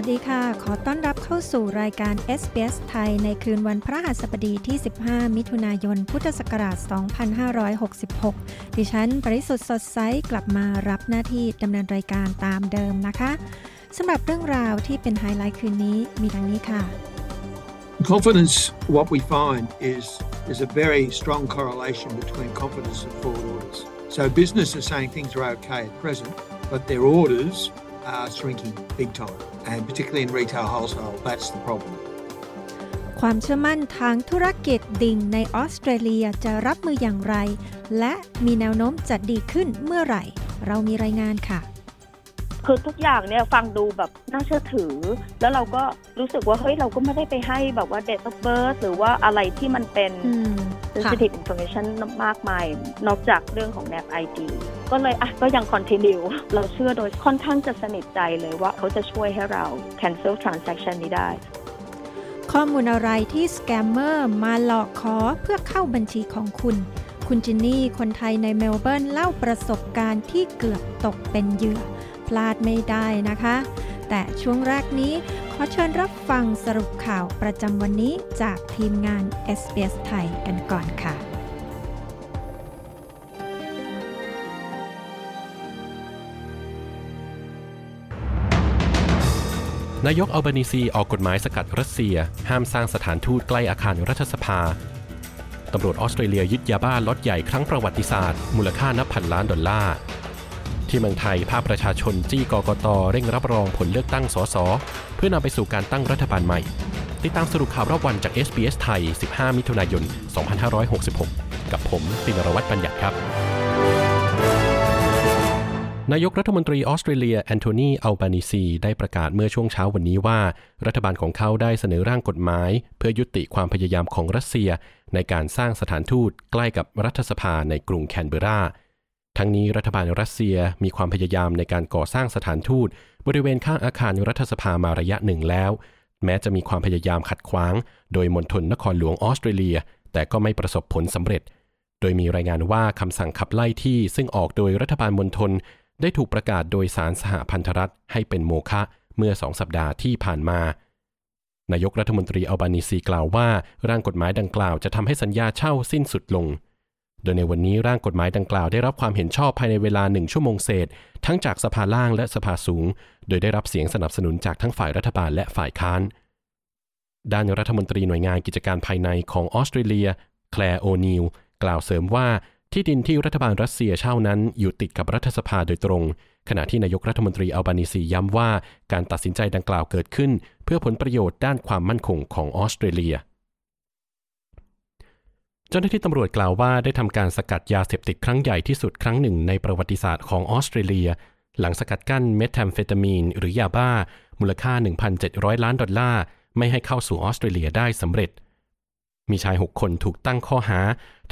วัสดีค่ะ ขอต้อนรับเข้าสู่รายการ SBS ไทย ในคืนวันพระหัสบดีที่ 15 มิถุนายน พุทธศักราช 2566 ดิฉัน ปริสุทธ์สดใสกลับมารับหน้าที่ดำเนินรายการตามเดิมนะคะสำหรับเรื่องราวที่เป็นไฮไลท์คืนนี้มีดังนี้ค่ะ Confidence, what we find is there's a very strong correlation between confidence and forward orders. So business is saying things are okay at present, but their orders are shrinking big time, and particularly in retail wholesale, that's the problem. ความเชื่อมั่นทางธุรกิจดิ่งในออสเตรเลียจะรับมืออย่างไร และมีแนวโน้มจะดีขึ้นเมื่อไหร่ เรามีรายงานค่ะ คือทุกอย่างเนี่ยฟังดูแบบน่าเชื่อถือ แล้วเราก็รู้สึกว่าเฮ้ยเราก็ไม่ได้ไปให้แบบว่า date of birth หรือว่าอะไรที่มันเป็นอืม sensitive information มากมาย นอกจากเรื่องของ NAP ID ก็เลยอะก็ยัง continue เราเชื่อโดยค่อนข้างจะสนิทใจเลยว่าเขาจะช่วยให้เรา cancel transaction นี้ได้ ข้อมูลอะไรที่สแกมเมอร์มาหลอกขอเพื่อเข้าบัญชีของคุณคุณจินนี่ คนไทยในเมลเบิร์นเล่าประสบการณ์ที่เกือบตกเป็นเหยื่อ พลาดไม่ได้นะคะ แต่ช่วงแรกนี้ขอเชิญรับฟังสรุปข่าวประจำวันนี้จากทีมงาน SBS ไทยกันก่อนค่ะนายกอัลบานีซีออกกฎหมายสกัดรัสเซีย ห้ามสร้างสถานทูตใกล้อาคารรัฐสภา ตำรวจออสเตรเลียยึดยาบ้าล็อตใหญ่ครั้งประวัติศาสตร์ มูลค่านับพันล้านดอลลาร์ ที่เมืองไทยภาคประชาชนจี้กกตเร่งรับรองผลเลือกตั้งสสเพื่อนำไปสู่การตั้งรัฐบาลใหม่ ติดตามสรุปข่าวรอบวันจาก SBS ไทย 15 มิถุนายน 2566 กับผมตินรวัตรปัญญาครับ นายกรัฐมนตรีออสเตรเลียแอนโทนีอัลบานิซีได้ประกาศเมื่อช่วงเช้าวันนี้ว่า รัฐบาลของเขาได้เสนอร่างกฎหมาย เพื่อยุติความพยายามของรัสเซีย ในการสร้างสถานทูตใกล้กับรัฐสภาในกรุงแคนเบรา ทั้งนี้รัฐบาลรัสเซียมีความพยายามในการก่อสร้างสถานทูต บริเวณข้างอาคารรัฐสภามาระยะหนึ่งแล้ว แม้จะมีความพยายามขัดขวาง โดยมณฑลนครหลวงออสเตรเลีย แต่ก็ไม่ประสบผลสำเร็จ โดยมีรายงานว่าคำสั่งขับไล่ที่ซึ่งออกโดยรัฐบาลมณฑลได้ถูกประกาศโดยสารสหพันธรัฐให้เป็นโมฆะเมื่อสองสัปดาห์ที่ผ่านมานายกรัฐมนตรีอัลบานิซีกล่าวว่าร่างกฎหมายดังกล่าวจะทำให้สัญญาเช่าสิ้นสุดลง โดยในวันนี้ร่างกฎหมายดังกล่าวได้รับความเห็นชอบภายในเวลาหนึ่งชั่วโมงเศษ ทั้งจากสภาล่างและสภาสูง โดยได้รับเสียงสนับสนุนจากทั้งฝ่ายรัฐบาลและฝ่ายค้าน ด้านรัฐมนตรีหน่วยงานกิจการภายในของออสเตรเลีย แคลร์โอนิลกล่าวเสริมว่าที่ดินที่รัฐบาลรัสเซียเช่านั้นอยู่ติดกับรัฐสภาโดยตรง ขณะที่นายกรัฐมนตรีอัลบานิซีย้ำว่าการตัดสินใจดังกล่าวเกิดขึ้น เพื่อผลประโยชน์ด้านความมั่นคงของออสเตรเลีย เจ้าหน้าที่ตำรวจกล่าวว่าได้ทำการสกัดยาเสพติดครั้งใหญ่ที่สุดครั้งหนึ่งในประวัติศาสตร์ของออสเตรเลีย หลังสกัดกั้นเมทแอมเฟตามีน หรือยาบ้า มูลค่า 1,700 ล้านดอลลาร์ ไม่ให้เข้าสู่ออสเตรเลียได้สำเร็จ มีชาย 6 คนถูกตั้งข้อหา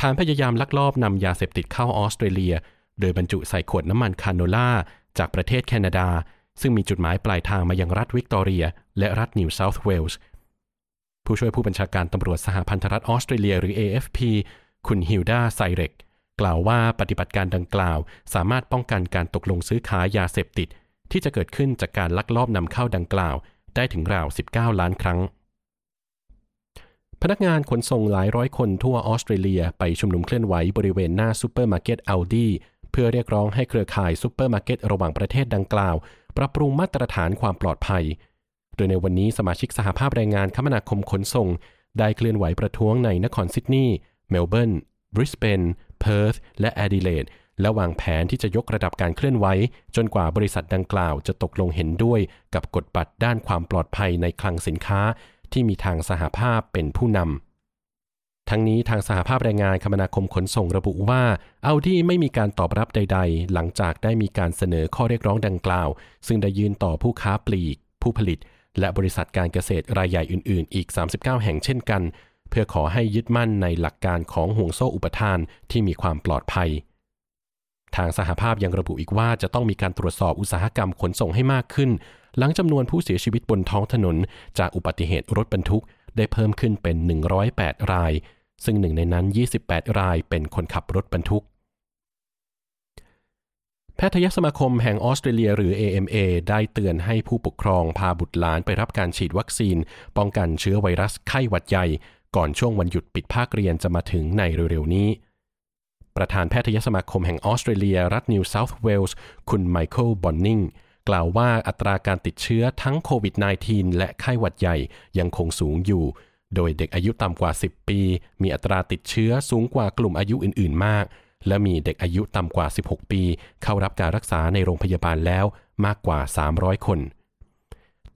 ฐานพยายามลักลอบนำยาเสพติดเข้าออสเตรเลีย โดยบรรจุใส่ขวดน้ำมันคาโนล่าจากประเทศแคนาดา ซึ่งมีจุดหมายปลายทางมายังรัฐวิกตอเรีย และรัฐนิวเซาท์เวลส์ ผู้ช่วยผู้บัญชาการตำรวจสหพันธรัฐออสเตรเลีย หรือ AFP คุณฮิลดาไซเรกกล่าวว่าปฏิบัติการดังกล่าว สามารถป้องกันการตกลงซื้อขายยาเสพติด ที่จะเกิดขึ้นจากการลักลอบนำเข้าดังกล่าว ได้ถึงราว 19 ล้านครั้ง พนักงานขนส่งหลายร้อยคนทั่วออสเตรเลียไปชุมนุมเคลื่อนไหวบริเวณหน้าซูเปอร์มาร์เก็ตอัลดีเพื่อเรียกร้องให้เครือข่ายซูเปอร์มาร์เก็ตระหว่างประเทศดังกล่าว ปรับปรุงมาตรฐานความปลอดภัย โดยในวันนี้สมาชิกสหภาพแรงงานคมนาคมขนส่ง ได้เคลื่อนไหวประท้วงในนครซิดนีย์เมลเบิร์นบริสเบนเพิร์ธและแอดิเลดและวางแผนที่จะยกระดับการเคลื่อนไหวจนกว่าบริษัทดังกล่าวจะตกลงเห็นด้วยกับกฎบัตรด้านความปลอดภัยในคลังสินค้า ที่มีทางสหภาพเป็นผู้นำทั้งนี้ทางสหภาพแรงงานคมนาคมขนส่งระบุว่าอัลดีไม่มีการตอบรับใด ๆ หลังจากได้มีการเสนอข้อเรียกร้องดังกล่าว ซึ่งได้ยื่นต่อผู้ค้าปลีก ผู้ผลิต และบริษัทการเกษตรรายใหญ่อื่น ๆ อีก 39 แห่งเช่นกัน เพื่อขอให้ยึดมั่นในหลักการของห่วงโซ่อุปทานที่มีความปลอดภัย ทางสหภาพยังระบุอีกว่าจะต้องมีการตรวจสอบอุตสาหกรรมขนส่งให้มากขึ้น หลังจำนวนผู้เสียชีวิตบนท้องถนน จากอุบัติเหตุรถบรรทุกได้เพิ่มขึ้นเป็น 108 ราย ซึ่งหนึ่งในนั้น 28 รายเป็นคนขับรถบรรทุก แพทยสมาคมแห่งออสเตรเลียหรือ AMA ได้เตือนให้ผู้ปกครองพาบุตรหลานไปรับการฉีดวัคซีน ป้องกันเชื้อไวรัสไข้หวัดใหญ่ ก่อนช่วงวันหยุดปิดภาคเรียนจะมาถึงในเร็วๆนี้ ประธานแพทยสมาคมแห่งออสเตรเลีย รัฐนิวเซาท์เวลส์คุณไมเคิลบอนนิงกล่าวว่าอัตราการติดเชื้อทั้งโควิด -19 และไข้หวัดใหญ่ยังคงสูงอยู่ โดยเด็กอายุต่ำกว่า 10 ปี มีอัตราติดเชื้อสูงกว่ากลุ่มอายุอื่น ๆ มาก และมีเด็กอายุต่ำกว่า 16 ปี เข้ารับการรักษาในโรงพยาบาลแล้วมากกว่า 300 คน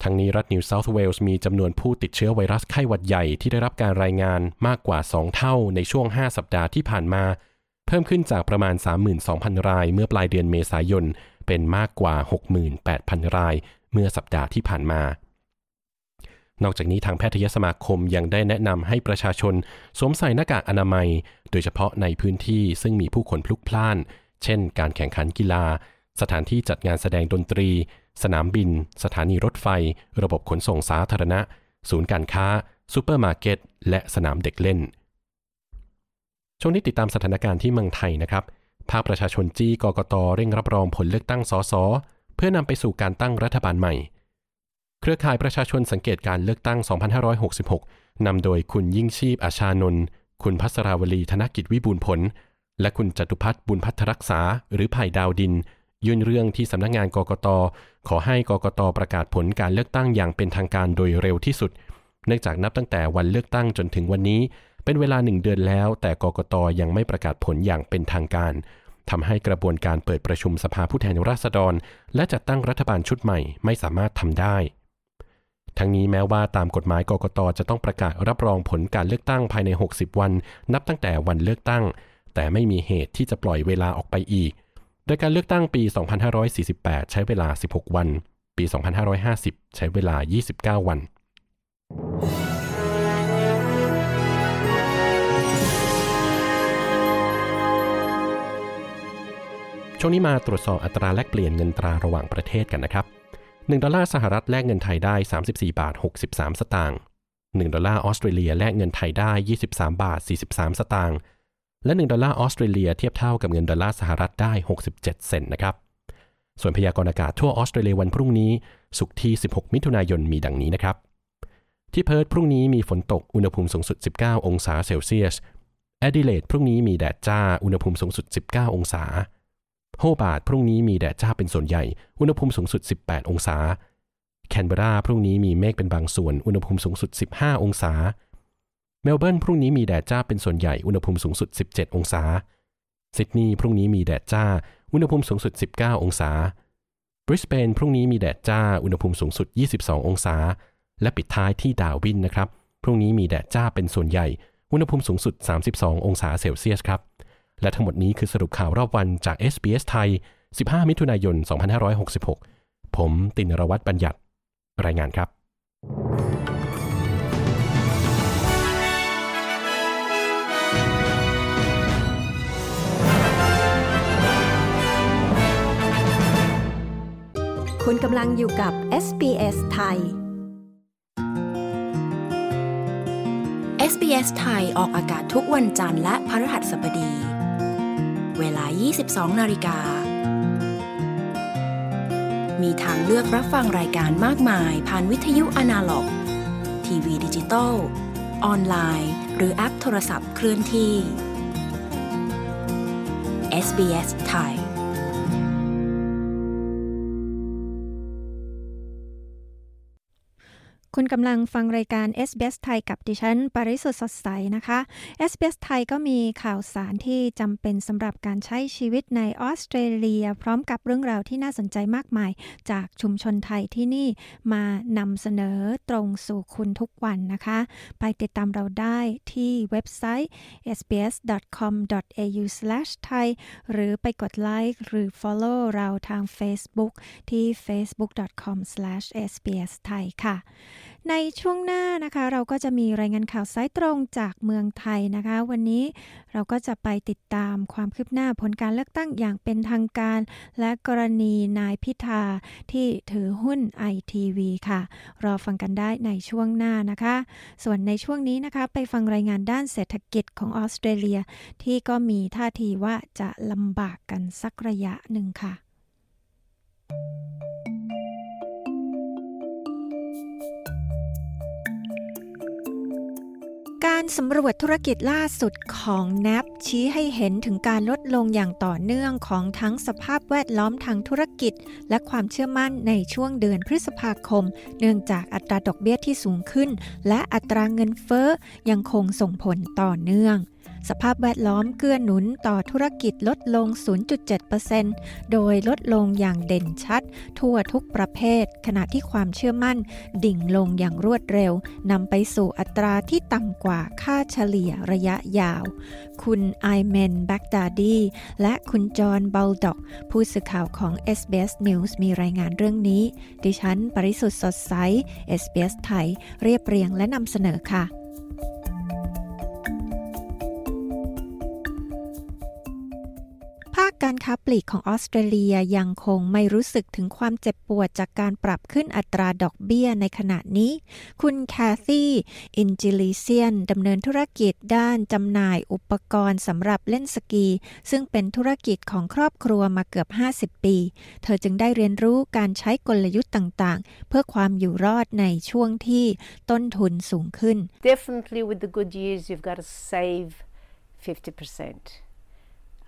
ทั้งนี้รัฐนิวเซาท์เวลส์มีจำนวนผู้ติดเชื้อไวรัสไข้หวัดใหญ่ที่ได้รับการรายงานมากกว่า 2 เท่าในช่วง 5 สัปดาห์ที่ผ่านมา เพิ่มขึ้นจากประมาณ 32,000 ราย เมื่อปลายเดือนเมษายน เป็นมากกว่า 68,000 ราย เมื่อสัปดาห์ที่ผ่านมา นอกจากนี้ทางแพทยสมาคมยังได้แนะนำให้ประชาชนสวมใส่หน้ากากอนามัย โดยเฉพาะในพื้นที่ซึ่งมีผู้คนพลุกพล่าน เช่น การแข่งขันกีฬา สถานที่จัดงานแสดงดนตรี สนามบิน สถานีรถไฟ ระบบขนส่งสาธารณะ ศูนย์การค้าซูเปอร์มาร์เก็ต และสนามเด็กเล่น ช่วงนี้ติดตามสถานการณ์ที่เมืองไทยนะครับ ภาคประชาชนจี้กกตเร่งรับรองผลเลือกตั้งสส เพื่อนำไปสู่การตั้งรัฐบาลใหม่ เครือข่ายประชาชนสังเกตการเลือกตั้ง 2566 นำโดยคุณยิ่งชีพอาชานนท์ คุณพัสราวลีธนกิจวิบูลผล และคุณจตุพัฒน์บุญพัฒรักษา หรือไผ่ดาวดิน ยื่นเรื่องที่สำนักงานกกต ขอให้กกตประกาศผลการเลือกตั้งอย่างเป็นทางการโดยเร็วที่สุด เนื่องจากนับตั้งแต่วันเลือกตั้งจนถึงวันนี้ เป็นเวลาหนึ่งเดือนแล้ว แต่กกตยังไม่ประกาศผลอย่างเป็นทางการทำให้กระบวนการเปิดประชุมสภาผู้แทนราษฎร และจัดตั้งรัฐบาลชุดใหม่ไม่สามารถทำได้ ทั้งนี้แม้ว่าตามกฎหมายกกตจะต้องประกาศรับรองผลการเลือกตั้งภายใน 60 วัน นับตั้งแต่วันเลือกตั้ง แต่ไม่มีเหตุที่จะปล่อยเวลาออกไปอีก โดยการเลือกตั้งปี 2548 ใช้เวลา 16 วัน ปี 2550 ใช้เวลา 29 วันช่วงนี้มาตรวจสอบอัตราแลกเปลี่ยนเงินตราระหว่างประเทศกันนะครับ 1 ดอลลาร์สหรัฐแลกเงินไทยได้ 34 บาท 63 สตางค์ 1 ดอลลาร์ออสเตรเลียแลกเงินไทยได้ 23 บาท 43 สตางค์ และ 1 ดอลลาร์ออสเตรเลียเทียบเท่ากับเงินดอลลาร์สหรัฐได้ 67 เซนต์นะครับ ส่วนพยากรณ์อากาศทั่วออสเตรเลียวันพรุ่งนี้ศุกร์ที่ 16 มิถุนายนมีดังนี้นะครับ ที่เพิร์ธพรุ่งนี้มีฝนตก อุณหภูมิสูงสุด 19 องศาเซลเซียส แอดิเลดพรุ่งนี้มีแดดจ้า อุณหภูมิสูงสุด 19 องศา โฮบาร์ตพรุ่งนี้มีแดดจ้าเป็นส่วนใหญ่ อุณหภูมิสูงสุด 18 องศา แคนเบราพรุ่งนี้มีเมฆเป็นบางส่วน อุณหภูมิสูงสุด 15 องศา เมลเบิร์นพรุ่งนี้มีแดดจ้าเป็นส่วนใหญ่ อุณหภูมิสูงสุด 17 องศา ซิดนีย์พรุ่งนี้มีแดดจ้า อุณหภูมิสูงสุด 19 องศา บริสเบนพรุ่งนี้มีแดดจ้า อุณหภูมิสูงสุด 22 องศา และปิดท้ายที่ดาวินนะครับ พรุ่งนี้มีแดดจ้าเป็นส่วนใหญ่ อุณหภูมิสูงสุด 32 องศาเซลเซียสครับ และทั้งหมดนี้คือสรุปข่าวรอบวันจาก SBS ไทย 15 มิถุนายน 2566 ผมตินรวัตรบัญญัติ รายงานครับ คุณกำลังอยู่กับ SBS ไทย SBS ไทยออกอากาศทุกวันจันทร์และพฤหัสบดี เวลา 22 นาฬิกา มีทางเลือกรับฟังรายการมากมายผ่านวิทยุอนาล็อก ทีวีดิจิตอลออนไลน์ หรือแอปโทรศัพท์เคลื่อนที่ SBS ไทย คุณกำลังฟังรายการ SBS ไทยกับดิฉัน ปริสุทธ์สดใสนะคะ SBS ไทยก็มีข่าวสารที่จำเป็นสำหรับการใช้ชีวิตในออสเตรเลีย พร้อมกับเรื่องราวที่น่าสนใจมากมาย จากชุมชนไทยที่นี่มานำเสนอตรงสู่คุณทุกวันนะคะ ไปติดตามเราได้ที่เว็บไซต์ sbs.com.au/thai หรือไปกดไลค์หรือ follow เราทาง Facebook ที่ facebook.com/sbsthai ค่ะ ในช่วงหน้านะคะเราก็จะมีรายงานข่าวสายตรงจากเมืองไทยนะคะ วันนี้เราก็จะไปติดตามความคืบหน้าผลการเลือกตั้งอย่างเป็นทางการ และกรณีนายพิธาที่ถือหุ้นไอทีวีค่ะ รอฟังกันได้ในช่วงหน้านะคะ ส่วนในช่วงนี้นะคะไปฟังรายงานด้านเศรษฐกิจของออสเตรเลีย ที่ก็มีท่าทีว่าจะลำบากกันสักระยะหนึ่งค่ะ การสำรวจธุรกิจล่าสุดของ NAP ชี้ให้เห็นถึงการลดลงอย่างต่อเนื่องของทั้งสภาพแวดล้อมทางธุรกิจ และความเชื่อมั่นในช่วงเดือนพฤษภาคม เนื่องจากอัตราดอกเบี้ยที่สูงขึ้น และอัตราเงินเฟ้อยังคงส่งผลต่อเนื่อง สภาพแวดล้อมเกื้อหนุนต่อธุรกิจลดลง 0.7%โดยลดลงอย่างเด่นชัด ทั่วทุกประเภท ขณะที่ความเชื่อมั่น ดิ่งลงอย่างรวดเร็วนำไปสู่อัตราที่ต่ำกว่าค่าเฉลี่ยระยะยาว คุณไอเมนแบ็กดาดีและคุณจอห์นบัลด็อก ผู้สื่อข่าวของ SBS News มีรายงานเรื่องนี้ ดิฉัน ปริสุทธ์สดใส SBS ไทย เรียบเรียงและนำเสนอค่ะ การค้าปลีกของออสเตรเลียยังคงไม่รู้สึกถึงความเจ็บปวดจากการปรับขึ้นอัตราดอกเบี้ยในขณะนี้ คุณแคที่อินจิลิเซียนดำเนินธุรกิจด้านจำหน่ายอุปกรณ์สำหรับเล่นสกี ซึ่งเป็นธุรกิจของครอบครัวมาเกือบ 50 ปี เธอจึงได้เรียนรู้การใช้กลยุทธ์ต่างๆ เพื่อความอยู่รอดในช่วงที่ต้นทุนสูงขึ้น Definitely with the good years you've got to save 50%.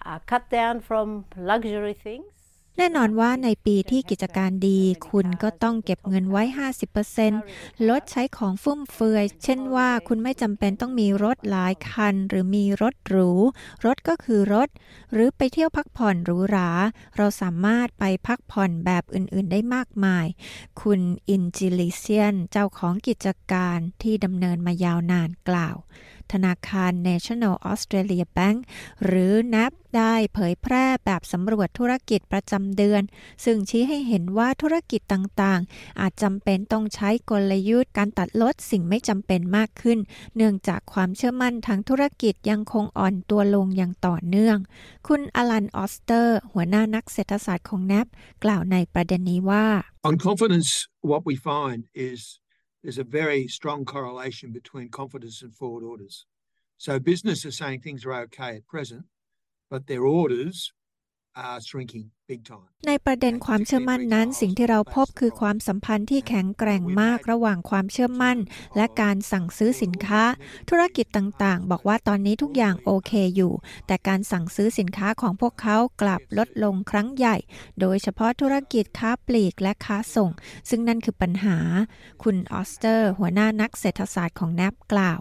Uh, cut down from luxury things แน่นอนว่าในปีที่กิจการดี คุณก็ต้องเก็บเงินไว้ 50%ลดใช้ของฟุ่มเฟือย เช่นว่าคุณไม่จำเป็นต้องมีรถหลายคัน หรือมีรถหรู รถก็คือรถ หรือไปเที่ยวพักผ่อนหรูหรา เราสามารถไปพักผ่อนแบบอื่นๆได้มากมาย คุณอินจิลิเซียน เจ้าของกิจการที่ดำเนินมายาวนานกล่าว ธนาคาร National Australia Bank หรือ NAB ได้เผยแพร่แบบสำรวจธุรกิจประจำเดือน ซึ่งชี้ให้เห็นว่าธุรกิจต่างๆ อาจจำเป็นต้องใช้กลยุทธ์การตัดลดสิ่งไม่จำเป็นมากขึ้น เนื่องจากความเชื่อมั่นทางธุรกิจยังคงอ่อนตัวลงอย่างต่อเนื่อง คุณอลันออสเตอร์ หัวหน้านักเศรษฐศาสตร์ของ NAB กล่าวในประเด็นนี้ว่า On confidence what we find is there's a very strong correlation between confidence and forward orders. So business is saying things are okay at present, but their orders ในประเด็นความเชื่อมั่นนั้น สิ่งที่เราพบคือความสัมพันธ์ที่แข็งแกร่งมากระหว่างความเชื่อมั่น และการสั่งซื้อสินค้า ธุรกิจต่างๆ บอกว่าตอนนี้ทุกอย่างโอเคอยู่ แต่การสั่งซื้อสินค้าของพวกเขากลับลดลงครั้งใหญ่ โดยเฉพาะธุรกิจค้าปลีกและค้าส่ง ซึ่งนั่นคือปัญหา คุณออสเตอร์ หัวหน้านักเศรษฐศาสตร์ของแนบกล่าว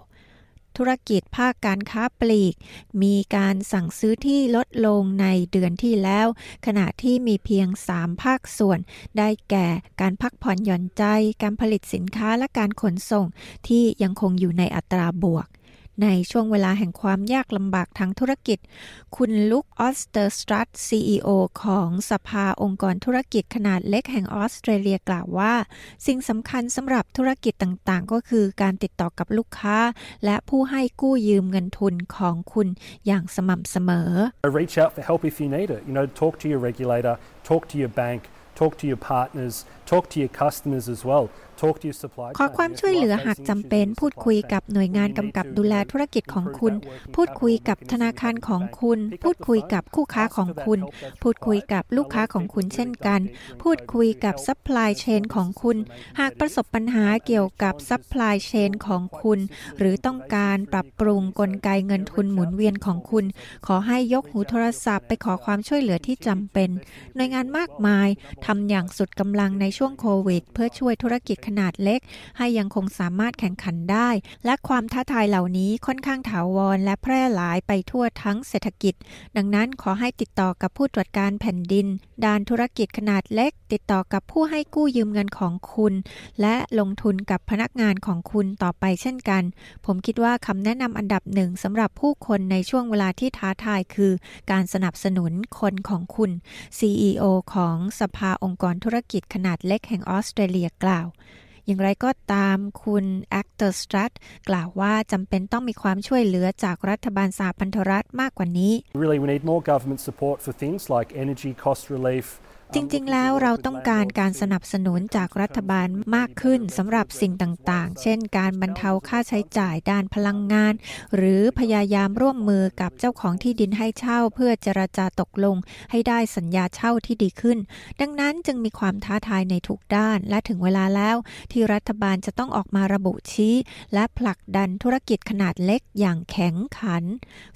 ธุรกิจภาคการค้าปลีก มีการสั่งซื้อที่ลดลงในเดือนที่แล้ว ขณะที่มีเพียง 3 ภาคส่วน ได้แก่การพักผ่อนหย่อนใจ การผลิตสินค้าและการขนส่งที่ยังคงอยู่ในอัตราบวก ในช่วงเวลาแห่งความยากลำบากทางธุรกิจ คุณลุคออสเตอร์สตรัต CEO ของสภาองค์กรธุรกิจขนาดเล็กแห่งออสเตรเลียกล่าวว่า สิ่งสำคัญสำหรับธุรกิจต่างๆ ก็คือการติดต่อกับลูกค้า และผู้ให้กู้ยืมเงินทุนของคุณอย่างสม่ำเสมอ Reach out for help if you need it. You know, talk to your regulator, talk to your bank, talk to your partners, talk to your customers as well. ขอความช่วยเหลือหากจำเป็น พูดคุยกับหน่วยงานกำกับดูแลธุรกิจของคุณ พูดคุยกับธนาคารของคุณ พูดคุยกับคู่ค้าของคุณ พูดคุยกับลูกค้าของคุณเช่นกัน พูดคุยกับซัพพลายเชนของคุณ หากประสบปัญหาเกี่ยวกับซัพพลายเชนของคุณ หรือต้องการปรับปรุงกลไกเงินทุนหมุนเวียนของคุณ ขอให้ยกหูโทรศัพท์ไปขอความช่วยเหลือที่จำเป็น หน่วยงานมากมายทำอย่างสุดกำลังในช่วงโควิด เพื่อช่วยธุรกิจขนาดเล็ก ให้ยังคงสามารถแข่งขันได้ และความท้าทายเหล่านี้ค่อนข้างถาวรและแพร่หลายไปทั่วทั้งเศรษฐกิจ ดังนั้นขอให้ติดต่อกับผู้ตรวจการแผ่นดิน ด้านธุรกิจขนาดเล็ก ติดต่อกับผู้ให้กู้ยืมเงินของคุณ และลงทุนกับพนักงานของคุณต่อไปเช่นกัน ผมคิดว่าคำแนะนำอันดับหนึ่งสำหรับผู้คนในช่วงเวลาที่ท้าทายคือการสนับสนุนคนของคุณ CEO ของสภาองค์กรธุรกิจขนาดเล็กแห่งออสเตรเลียกล่าว อย่างไรก็ตามคุณแอคเตอร์สตรัตกล่าวว่าจำเป็นต้องมีความช่วยเหลือจากรัฐบาลสหพันธรัฐมากกว่านี้ Really, we need more government support for things like energy cost relief. จริงๆ แล้วเราต้องการการสนับสนุนจากรัฐบาลมากขึ้นสำหรับสิ่งต่างๆ เช่น การบรรเทาค่าใช้จ่ายด้านพลังงาน หรือพยายามร่วมมือกับเจ้าของที่ดินให้เช่า เพื่อเจรจาตกลง ให้ได้สัญญาเช่าที่ดีขึ้น ดังนั้นจึงมีความท้าทายในทุกด้าน และถึงเวลาแล้ว ที่รัฐบาลจะต้องออกมาระบุชี้ และผลักดันธุรกิจขนาดเล็กอย่างแข็งขัน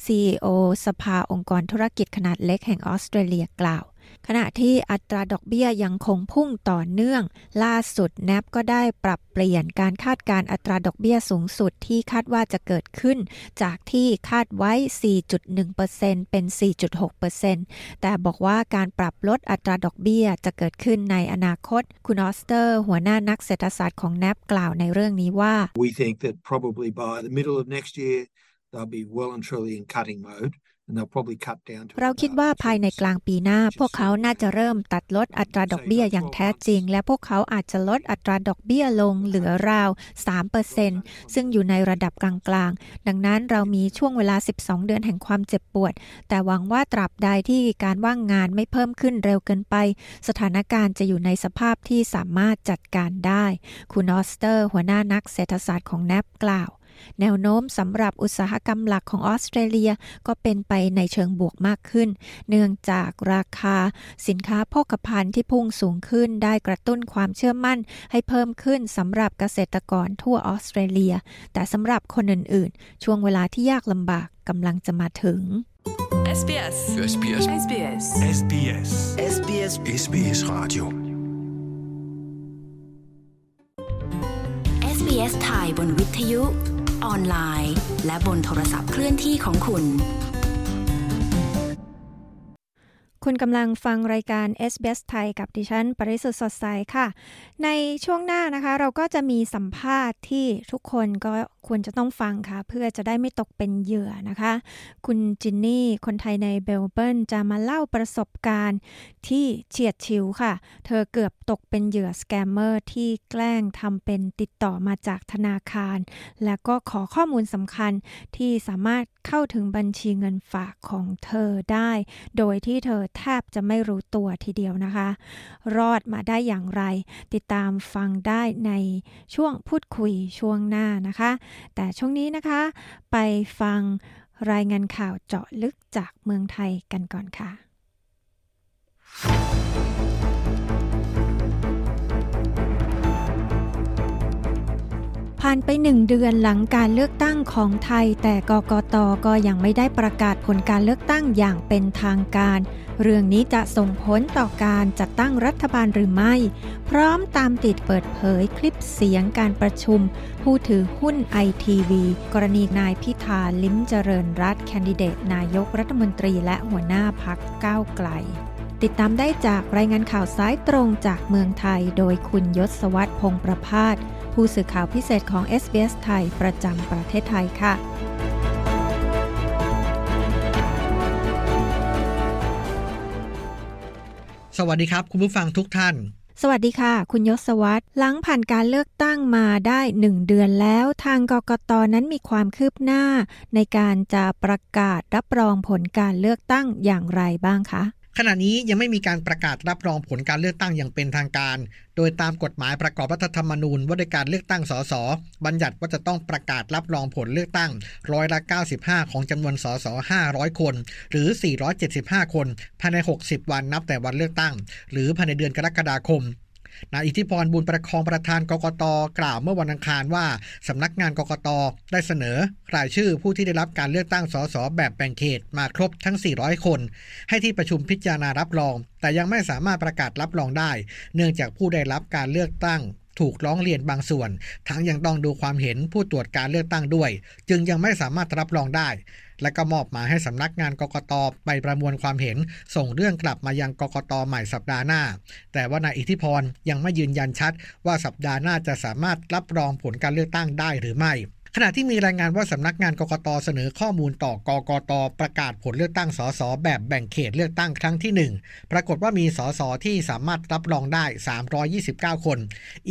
CEO สภาองค์กรธุรกิจขนาดเล็กแห่งออสเตรเลียกล่าว ขณะที่อัตราดอกเบี้ยยังคงพุ่งต่อเนื่อง ล่าสุด NAB ก็ได้ปรับเปลี่ยนการคาดการอัตราดอกเบี้ยสูงสุดที่คาดว่าจะเกิดขึ้น จากที่คาดไว้ 4.1%เป็น 4.6%แต่บอกว่าการปรับลดอัตราดอกเบี้ยจะเกิดขึ้นในอนาคต คุณออสเตอร์ หัวหน้านักเศรษฐศาสตร์ของ NAB กล่าวในเรื่องนี้ว่า We think that probably by the middle of next year, they'll be well and truly in cutting mode. And they'll probably cut down to เราคิดว่าภายในกลางปีหน้า พวกเขาน่าจะเริ่มตัดลดอัตราดอกเบี้ยอย่างแท้จริง และพวกเขาอาจจะลดอัตราดอกเบี้ยลงเหลือราว 3%ซึ่งอยู่ในระดับกลางๆ ดังนั้นเรามีช่วงเวลา 12 เดือนแห่งความเจ็บปวด แต่หวังว่าตราบใดที่การว่างงานไม่เพิ่มขึ้นเร็วเกินไป สถานการณ์จะอยู่ในสภาพที่สามารถจัดการได้ คุณออสเตอร์ หัวหน้านักเศรษฐศาสตร์ของ NAB กล่าว แนวโน้มสำหรับอุตสาหกรรมหลักของออสเตรเลียก็เป็นไปในเชิงบวกมากขึ้น เนื่องจากราคาสินค้าโภคภัณฑ์ที่พุ่งสูงขึ้นได้กระตุ้นความเชื่อมั่นให้เพิ่มขึ้นสำหรับเกษตรกรทั่วออสเตรเลีย แต่สำหรับคนอื่นๆ ช่วงเวลาที่ยากลำบากกำลังจะมาถึง SBS SBS SBS SBS SBS SBS Radio SBS ไทยบนวิทยุ ออนไลน์ และบนโทรศัพท์เคลื่อนที่ของคุณ คุณกำลังฟังรายการ SBS ไทยกับดิฉัน ปริสุทธ์สดใสค่ะ ในช่วงหน้านะคะ เราก็จะมีสัมภาษณ์ที่ทุกคนก็ควรจะต้องฟังค่ะ เพื่อจะได้ไม่ตกเป็นเหยื่อนะคะ คุณจินนี่ คนไทยในเบลเบิร์นจะมาเล่าประสบการณ์ที่เฉียดฉิวค่ะ เธอเกือบตกเป็นเหยื่อสแกมเมอร์ที่แกล้งทำเป็นติดต่อมาจากธนาคาร และก็ขอข้อมูลสำคัญที่สามารถเข้าถึงบัญชีเงินฝากของเธอได้ โดยที่เธอแทบจะไม่รู้ตัวทีเดียวนะคะ รอดมาได้อย่างไร ติดตามฟังได้ในช่วงพูดคุยช่วงหน้านะคะ แต่ช่วงนี้นะคะ ไปฟังรายงานข่าวเจาะลึกจากเมืองไทยกันก่อนค่ะ ผ่านไปหนึ่งเดือนหลังการเลือกตั้งของไทย แต่กกตก็ยังไม่ได้ประกาศผลการเลือกตั้งอย่างเป็นทางการ เรื่องนี้จะส่งผลต่อการจัดตั้งรัฐบาลหรือไม่ พร้อมตามติดเปิดเผยคลิปเสียงการประชุม ผู้ถือหุ้นไอทีวีกรณีนายพิธาลิ้มเจริญรัตแคนดิเดตนายกรัฐมนตรีและหัวหน้าพักก้าวไกลติดตามได้จากรายงานข่าวสายตรงจากเมืองไทย โดยคุณยศวัตรพงประพาส ผู้สื่อข่าวพิเศษของ SBS ไทย ประจำประเทศไทยค่ะ สวัสดีครับคุณผู้ฟังทุกท่านสวัสดีค่ะ คุณยศวัตรหลังผ่านการเลือกตั้งมาได้หนึ่งเดือนแล้ว ทางกกตนั้นมีความคืบหน้า ในการจะประกาศรับรองผลการเลือกตั้งอย่างไรบ้างคะ ขณะนี้ยังไม่มีการประกาศรับรองผลการเลือกตั้งอย่างเป็นทางการ โดยตามกฎหมายประกอบรัฐธรรมนูญว่าด้วยการเลือกตั้งสสบัญญัติว่าจะต้องประกาศรับรองผลเลือกตั้งร้อยละ95 ของจำนวนสส500 คน หรือ 475 คน ภายใน 60 วันนับแต่วันเลือกตั้ง หรือภายในเดือนกรกฎาคม นายอิทธิพรบุญประคองประธานกกตกล่าวเมื่อวันอังคารว่าสำนักงานกกตได้เสนอรายชื่อผู้ที่ได้รับการเลือกตั้งสสแบบแบ่งเขตมาครบทั้ง 400 คน ให้ที่ประชุมพิจารณารับรอง แต่ยังไม่สามารถประกาศรับรองได้ เนื่องจากผู้ได้รับการเลือกตั้งถูกร้องเรียนบางส่วน ทั้งยังต้องดูความเห็นผู้ตรวจการเลือกตั้งด้วย จึงยังไม่สามารถรับรองได้ และก็มอบหมายให้สำนักงานกกตไปประมวลความเห็น ส่งเรื่องกลับมายังกกตใหม่สัปดาห์หน้า แต่ว่านายอิทธิพรยังไม่ยืนยันชัด ว่าสัปดาห์หน้าจะสามารถรับรองผลการเลือกตั้งได้หรือไม่ ขณะที่มีรายงานว่าสำนักงานกกตเสนอข้อมูลต่อกกตประกาศผลเลือกตั้งสสแบบแบ่งเขตเลือกตั้งครั้งที่ 1 ปรากฏว่ามีสสที่สามารถรับรองได้ 329 คน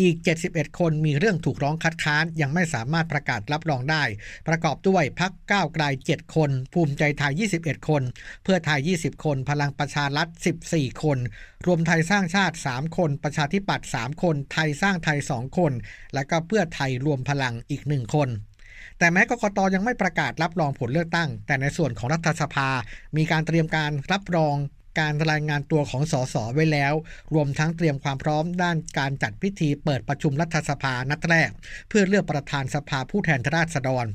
อีก 71 คนมีเรื่องถูกร้องคัดค้านยังไม่สามารถประกาศรับรองได้ ประกอบด้วยพักก้าวไกล 7 คน ภูมิใจไทย 21 คน เพื่อไทย 20 คน พลังประชารัฐ 14 คน รวมไทยสร้างชาติ 3 คน ประชาธิปัตย์ 3 คน ไทยสร้างไทย 2 คน และก็เพื่อไทยรวมพลังอีก 1 คน แต่แม้กกตยังไม่ประกาศรับรองผลเลือกตั้ง แต่ในส่วนของรัฐสภา มีการเตรียมการรับรองการรายงานตัวของสสไว้แล้ว รวมทั้งเตรียมความพร้อมด้านการจัดพิธีเปิดประชุมรัฐสภานัดแรก เพื่อเลือกประธานสภาผู้แทนราษฎร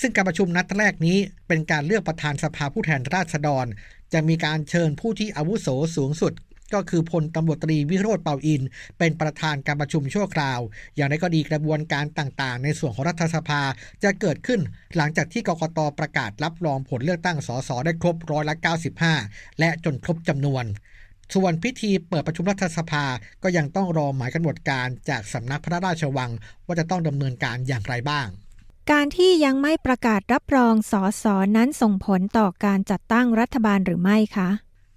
ซึ่งการประชุมนัดแรกนี้เป็นการเลือกประธานสภาผู้แทนราษฎร จะมีการเชิญผู้ที่อาวุโสสูงสุด ก็คือพลตำรวจตรีวิโรธเป่าอิน เป็นประธานการประชุมชั่วคราว อย่างไรก็ดีกระบวนการต่างๆ ในส่วนของรัฐสภาจะเกิดขึ้น หลังจากที่กกตประกาศรับรองผลเลือกตั้งสสได้ครบร้อยละ95 และจนครบจำนวนส่วนพิธีเปิดประชุมรัฐสภาก็ยังต้องรอหมายกำหนดการจากสำนักพระราชวัง ว่าจะต้องดำเนินการอย่างไรบ้าง การที่ยังไม่ประกาศรับรองสอสอนั้นส่งผลต่อการจัดตั้งรัฐบาลหรือไม่คะ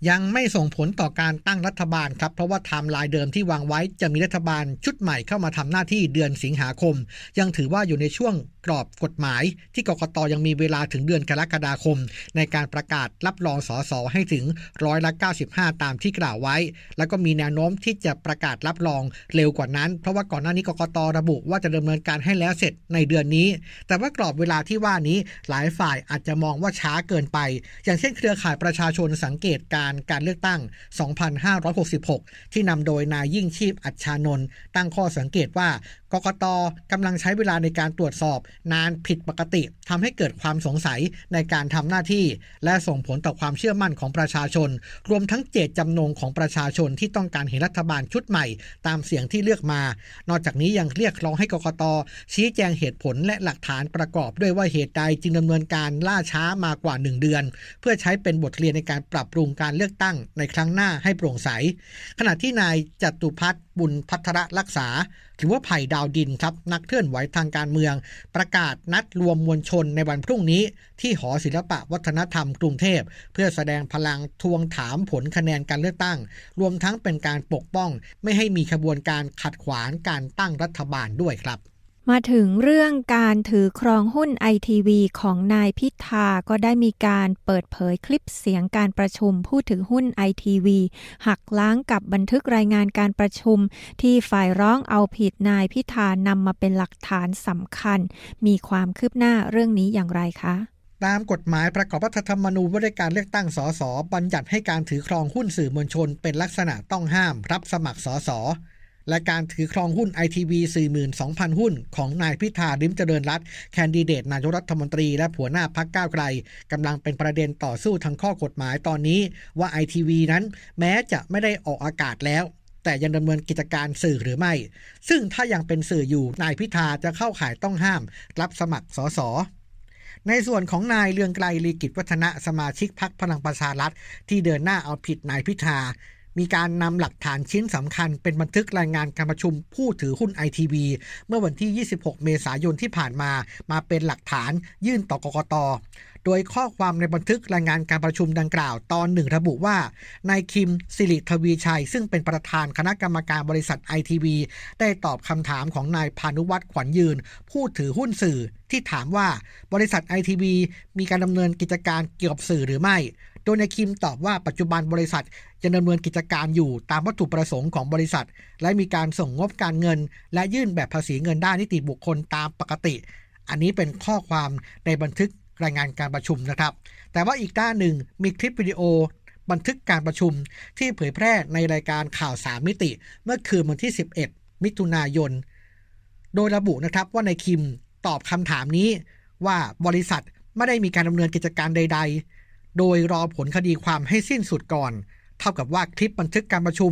ยังไม่ส่งผลต่อการตั้งรัฐบาลครับ เพราะว่าไทม์ไลน์เดิมที่วางไว้จะมีรัฐบาลชุดใหม่เข้ามาทำหน้าที่เดือนสิงหาคม ยังถือว่าอยู่ในช่วงกรอบกฎหมาย ที่กกตยังมีเวลาถึงเดือนกรกฎาคม ในการประกาศรับรองสสให้ถึงร้อยละ95 ตามที่กล่าวไว้ แล้วก็มีแนวโน้มที่จะประกาศรับรองเร็วกว่านั้น เพราะว่าก่อนหน้านี้กกตระบุว่าจะดำเนินการให้แล้วเสร็จในเดือนนี้ แต่ว่ากรอบเวลาที่ว่านี้หลายฝ่ายอาจจะมองว่าช้าเกินไป อย่างเช่นเครือข่ายประชาชนสังเกตการการเลือกตั้ง 2566 ที่นำโดยนายยิ่งชีพอัจฉานนท์ตั้งข้อสังเกตว่ากกตกำลังใช้เวลาในการตรวจสอบนานผิดปกติทำให้เกิดความสงสัยในการทำหน้าที่ และส่งผลต่อความเชื่อมั่นของประชาชน รวมทั้งเจตจำนงของประชาชนที่ต้องการเห็นรัฐบาลชุดใหม่ ตามเสียงที่เลือกมา นอกจากนี้ยังเรียกร้องให้กกตชี้แจงเหตุผลและหลักฐานประกอบด้วยว่าเหตุใดจึงดำเนินการล่าช้ามากว่า 1 เดือน เพื่อใช้เป็นบทเรียนในการปรับปรุงการเลือกตั้งในครั้งหน้าให้โปร่งใส ขณะที่นายจตุพัฒน์ บุญพัทรรักษา หรือว่าไผ่ดาวดินครับนักเคลื่อนไหวทางการเมือง ประกาศนัดรวมมวลชนในวันพรุ่งนี้ ที่หอศิลปะวัฒนธรรมกรุงเทพ เพื่อแสดงพลังทวงถามผลคะแนนการเลือกตั้ง รวมทั้งเป็นการปกป้อง ไม่ให้มีขบวนการขัดขวางการตั้งรัฐบาลด้วยครับ มาถึงเรื่องการถือครองหุ้นไอทีวีของนายพิธาก็ได้มีการเปิดเผยคลิปเสียงการประชุมผู้ถือหุ้นไอทีวีหักล้างกับบันทึกรายงานการประชุม ที่ฝ่ายร้องเอาผิดนายพิธานำมาเป็นหลักฐานสำคัญ มีความคืบหน้าเรื่องนี้อย่างไรคะตามกฎหมายประกอบรัฐธรรมนูญว่าด้วยการเลือกตั้งสสบัญญัติให้การถือครองหุ้นสื่อมวลชน เป็นลักษณะต้องห้ามรับสมัครสส และการถือครองหุ้นไอทีวี42,000 หุ้น ของนายพิธาริมเจริญรัตแคนดิเดตนายกรัฐมนตรีและผัวหน้าพักก้าวไกลกำลังเป็นประเด็นต่อสู้ทางข้อกฎหมายตอนนี้ว่าไอทีวีนั้นแม้จะไม่ได้ออกอากาศแล้วแต่ยังดำเนินกิจการสื่อหรือไม่ ซึ่งถ้ายังเป็นสื่ออยู่ นายพิธาจะเข้าข่ายต้องห้าม รับสมัครสส ในส่วนของนายเลืองไกลลีกิจวัฒนะสมาชิกพักพลังประชารัฐที่เดินหน้าเอาผิดนายพิธา มีการนำหลักฐานชิ้นสำคัญเป็นบันทึกรายงานการประชุมผู้ถือหุ้นไอทีวีเมื่อวันที่ 26 เมษายนที่ผ่านมามาเป็นหลักฐานยื่นต่อกกตโดยข้อความในบันทึกรายงานการประชุมดังกล่าวตอนหนึ่งระบุว่านายคิมสิริทวีชัย ซึ่งเป็นประธานคณะกรรมการบริษัทไอทีวีได้ตอบคำถามของนายพานุวัตรขวัญยืน ผู้ถือหุ้นสื่อที่ถามว่าบริษัทไอทีวีมีการดำเนินกิจการเกี่ยวกับสื่อหรือไม่ ดยนายคิมตอบว่าปัจจุบันบริษัทจะดำเนินกิจการอยู่ตามวัตถุประสงค์ของบริษัท และมีการส่งงบการเงิน และยื่นแบบภาษีเงินด้านนิติบุคคลตามปกติ อันนี้เป็นข้อความในบันทึกรายงานการประชุมนะครับ แต่ว่าอีกด้านหนึ่งมีคลิปวิดีโอบันทึกการประชุมที่เผยแพร่ในรายการข่าวสามมิติ เมื่อคืนวันที่ 11 มิถุนายน โดยระบุนะครับว่านายคิมตอบคำถามนี้ว่าบริษัทไม่ได้มีการดำเนินกิจการใดๆ โดยรอผลคดีความให้สิ้นสุดก่อน เท่ากับว่าคลิปบันทึกการประชุม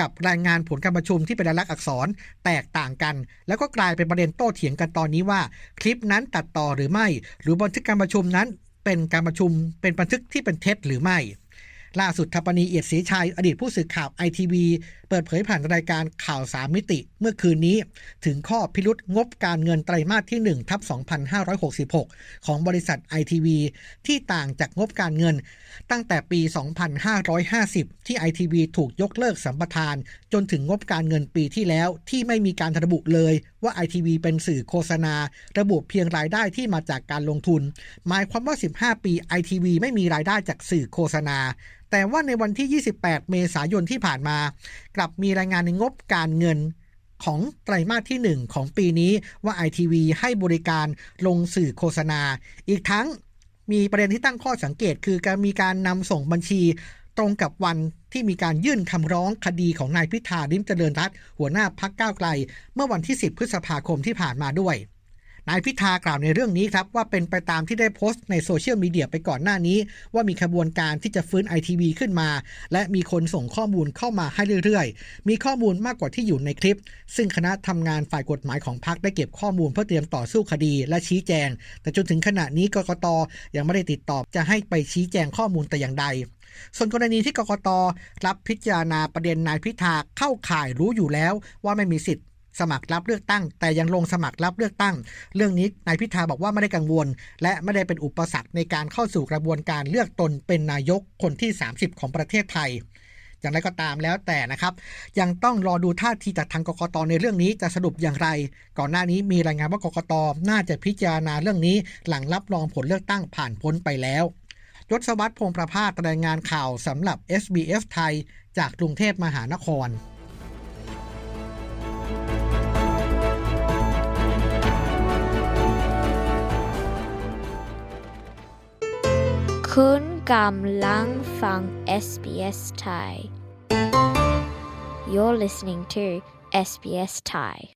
กับรายงานผลการประชุมที่เป็นลายลักษณ์อักษรแตกต่างกัน แล้วก็กลายเป็นประเด็นโต้เถียงกันตอนนี้ว่า คลิปนั้นตัดต่อหรือไม่ หรือบันทึกการประชุมนั้นเป็นการประชุมเป็นบันทึกที่เป็นเท็จหรือไม่ ล่าสุดทัปนีเอียดศรีชัย อดีตผู้สื่อข่าวไอทีวีเปิดเผยผ่านรายการข่าวสามมิติ เมื่อคืนนี้ ถึงข้อพิรุษงบการเงินไตรมาสที่ 1 ทับ 2566 ของบริษัทไอทีวีที่ต่างจากงบการเงิน ตั้งแต่ปี 2550 ที่ไอทีวีถูกยกเลิกสัมปทาน จนถึงงบการเงินปีที่แล้วที่ไม่มีการระบุเลย ว่าไอทีวีเป็นสื่อโฆษณา ระบุเพียงรายได้ที่มาจากการลงทุน หมายความว่า 15 ปีไอทีวีไม่มีรายได้จากสื่อโฆษณา แต่ว่าในวันที่ 28 เมษายนที่ผ่านมา กลับมีรายงานในงบการเงินของไตรมาสที่ 1 ของปีนี้ว่า ITV ให้บริการลงสื่อโฆษณา อีกทั้งมีประเด็นที่ตั้งข้อสังเกต คือการมีการนำส่งบัญชี ตรงกับวันที่มีการยื่นคำร้องคดีของนายพิธา ลิ้มเจริญรัตน์ หัวหน้าพรรคก้าวไกล เมื่อวันที่ 10 พฤษภาคมที่ผ่านมาด้วยนายพิธากล่าวในเรื่องนี้ครับ ว่าเป็นไปตามที่ได้โพสต์ในโซเชียลมีเดียไปก่อนหน้านี้ ว่ามีขบวนการที่จะฟื้นไอทีวีขึ้นมา และมีคนส่งข้อมูลเข้ามาให้เรื่อยๆ มีข้อมูลมากกว่าที่อยู่ในคลิป ซึ่งคณะทำงานฝ่ายกฎหมายของพรรคได้เก็บข้อมูลเพื่อเตรียมต่อสู้คดีและชี้แจง แต่จนถึงขณะนี้กกตยังไม่ได้ติดต่อจะให้ไปชี้แจงข้อมูลแต่อย่างใด ส่วนกรณีที่กกตรับพิจารณาประเด็นนายพิธาเข้าข่ายรู้อยู่แล้วว่าไม่มีสิทธิ์สมัครรับเลือกตั้ง แต่ยังลงสมัครรับเลือกตั้ง เรื่องนี้นายพิธาบอกว่าไม่ได้กังวล และไม่ได้เป็นอุปสรรคในการเข้าสู่กระบวนการเลือกตนเป็นนายกคนที่ 30 ของประเทศไทย อย่างไรก็ตามแล้วแต่นะครับ ยังต้องรอดูท่าทีจากทางกกตในเรื่องนี้จะสรุปอย่างไร ก่อนหน้านี้มีรายงานว่ากกตน่าจะพิจารณาเรื่องนี้หลังรับรองผลเลือกตั้งผ่านพ้นไปแล้ว ยศวัตรพงประภาสรายงานข่าวสำหรับ SBS ไทย จากกรุงเทพมหานครคุณกำลังฟัง SBS Thai You're listening to SBS Thai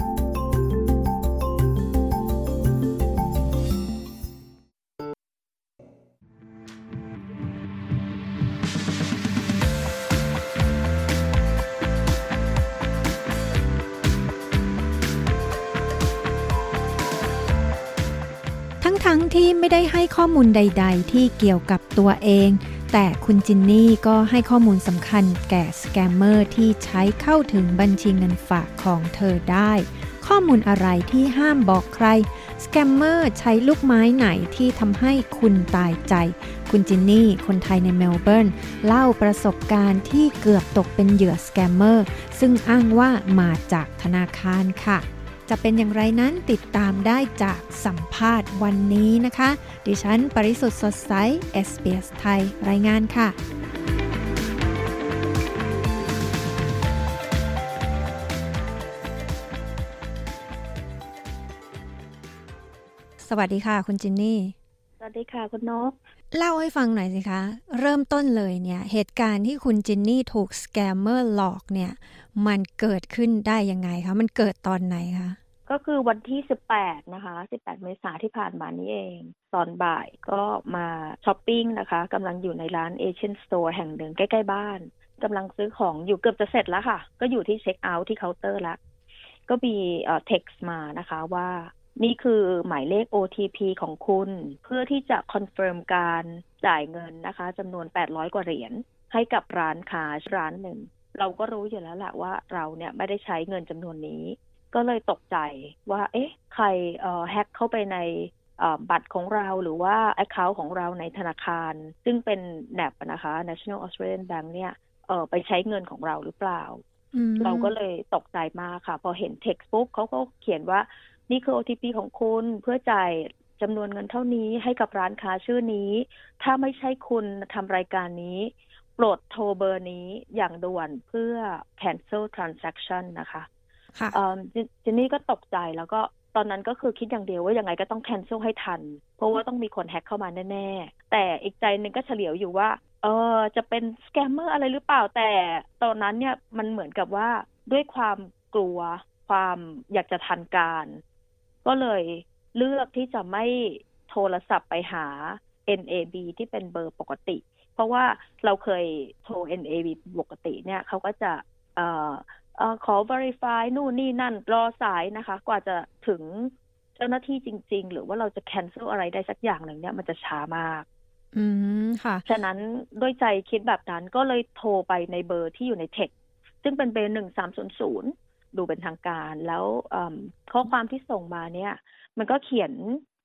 ข้อมูลใด ๆ ที่เกี่ยวกับตัวเอง แต่คุณจินนี่ก็ให้ข้อมูลสำคัญแก่สแกมเมอร์ที่ใช้เข้าถึงบัญชีเงินฝากของเธอได้ ข้อมูลอะไรที่ห้ามบอกใคร สแกมเมอร์ใช้ลูกไม้ไหนที่ทำให้คุณตายใจ คุณจินนี่ คนไทยในเมลเบิร์น เล่าประสบการณ์ที่เกือบตกเป็นเหยื่อสแกมเมอร์ซึ่งอ้างว่ามาจากธนาคารค่ะ จะเป็นอย่างไรนั้นติดตามได้จากสัมภาษณ์วันนี้นะคะ ดิฉันปริสุทธ์สดใส SBS ไทย รายงานค่ะสวัสดีค่ะ คุณจินนี่ สวัสดีค่ะคุณนก เล่าให้ฟังหน่อยสิคะ เริ่มต้นเลยเนี่ย เหตุการณ์ที่คุณจินนี่ถูกสแกมเมอร์หลอกเนี่ย มันเกิดขึ้นได้ยังไงคะ มันเกิดตอนไหนคะ ก็คือวันที่ 18 นะคะ 18 เมษาที่ผ่านมานี้เอง ตอนบ่ายก็มาช้อปปิ้งนะคะกำลังอยู่ในร้าน Asian store แห่งหนึ่งใกล้ ๆ บ้านกำลังซื้อของอยู่เกือบจะเสร็จแล้วค่ะ ก็อยู่ที่เช็คเอาท์ที่เคาน์เตอร์แล้วก็มีเอ่อเท็กซ์มานะคะว่านี่คือหมายเลข OTP ของคุณ เพื่อที่จะ confirm การจ่ายเงินนะคะจำนวน 800 กว่าเหรียญให้กับร้านค้าร้านหนึ่ง เราก็รู้อยู่แล้วแหละว่าเราเนี่ยไม่ได้ใช้เงินจำนวนนี้ ก็เลยตกใจว่า เอ๊ะ ใครเอ่อแฮ็กเข้าไปในบัตรของเราหรือว่า Account ของเราในธนาคาร ซึ่งเป็น NAB นะคะ National Australian Bank เนี่ยเออไปใช้เงินของเราหรือเปล่า เราก็เลยตกใจมากค่ะ พอเห็น text ปุ๊บเขาก็เขียนว่านี่คือ OTP ของคุณเพื่อจ่ายจำนวนเงินเท่านี้ให้กับร้านค้าชื่อนี้ ถ้าไม่ใช่คุณทำรายการนี้โปรดโทรเบอร์นี้อย่างด่วนเพื่อ cancel transaction นะคะค่ะเจนนี่ก็ตกใจแล้วก็ตอนนั้นก็คือคิดอย่างเดียวว่ายังไงก็ต้อง cancel ให้ทัน เพราะว่าต้องมีคนแฮ็กเข้ามาแน่ๆ แต่อีกใจหนึ่งก็เฉลียวอยู่ว่า เออจะเป็นสแกมเมอร์อะไรหรือเปล่าแต่ตอนนั้นเนี่ยมันเหมือนกับว่าด้วยความกลัวความอยากจะทันการ ก็เลยเลือกที่จะไม่โทรศัพท์ไปหา NAB ที่เป็นเบอร์ปกติเพ ราะว่าเราเคยโทร NAB ปกติเนี่ยเขาก็จะเอ่อขอ verify นู่นนี่นั่นรอสายนะคะ กว่าจะถึงเจ้าหน้าที่จริง ๆ หรือว่าเราจะ cancel อะไรได้สักอย่างหนึ่งเนี่ยมันจะช้ามาก อืมค่ะ ฉะนั้นด้วยใจคิดแบบนั้นก็เลยโทรไปในเบอร์ที่อยู่ในเทคซึ่งเป็นเบอร์หนึ่งสามศูนย์ศูนย์ดูเป็นทางการแล้วข้อความที่ส่งมาเนี่ย มันก็เขียน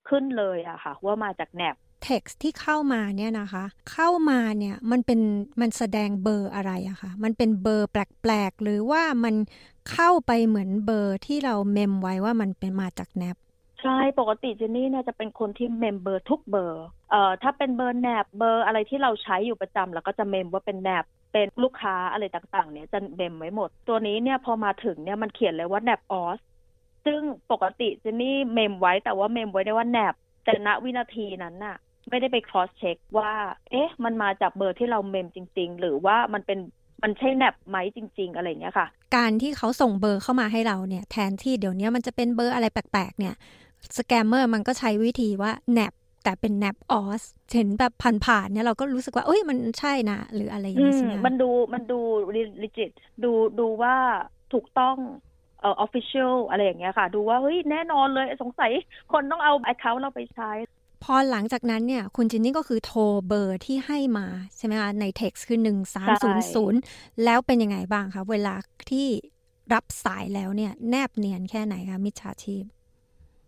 ขึ้นเลยอะค่ะ ว่ามาจากแนบ text ที่เข้ามาเนี่ยนะคะ เข้ามาเนี่ยมันเป็นมันแสดงเบอร์อะไรอะคะมันเป็นเบอร์แปลกๆ หรือว่ามันเข้าไปเหมือนเบอร์ที่เราเมมไว้ว่ามันเป็นมาจาก NAB ใช่ ปกติจินนี่เนี่ยจะเป็นคนที่เมมเบอร์ทุกเบอร์เอ่อถ้าเป็นเบอร์ NAB เบอร์อะไรที่เราใช้อยู่ประจำแล้วก็จะเมมว่าเป็น NABเป็นลูกค้าอะไรต่างๆ เนี่ยจะเมมไว้หมด ตัวนี้เนี่ยพอมาถึงเนี่ยมันเขียนเลยว่า NAB Aus ซึ่งปกติจินนี่เมมไว้แต่ว่าเมมไว้ได้ว่า NAB แต่ณวินาทีนั้นน่ะ ไม่ได้ไป cross check ว่า เอ๊ะ มันมาจากเบอร์ที่เราเมมจริง ๆ หรือว่ามันเป็นมันใช่ NAB ไหมจริง ๆ อะไรเงี้ยค่ะ การที่เขาส่งเบอร์เข้ามาให้เราเนี่ย แทนที่เดี๋ยวนี้มันจะเป็นเบอร์อะไรแปลกๆเนี่ยสแกมเมอร์มันก็ใช้วิธีว่า NAB แต่เป็น NAB Ausเห็นแบบผ่านๆเนี่ยเราก็รู้สึกว่าเอ้ยมันใช่นะ หรืออะไรอย่างเงี้ยมันดูมันดู legit ดูดูว่าถูกต้องเอ่อ official อะไรอย่างเงี้ยค่ะ ดูว่าเฮ้ยแน่นอนเลยสงสัยคนต้องเอา account เราไปใช้ พอหลังจากนั้นเนี่ย คุณจินนี่ก็คือโทรเบอร์ที่ให้มา ใช่ไหมคะในเท็กซ์คือหนึ่งสามศูนย์ศูนย์แล้วเป็นยังไงบ้างคะ เวลาที่รับสายแล้วเนี่ย แนบเนียนแค่ไหนคะมิจฉาชีพ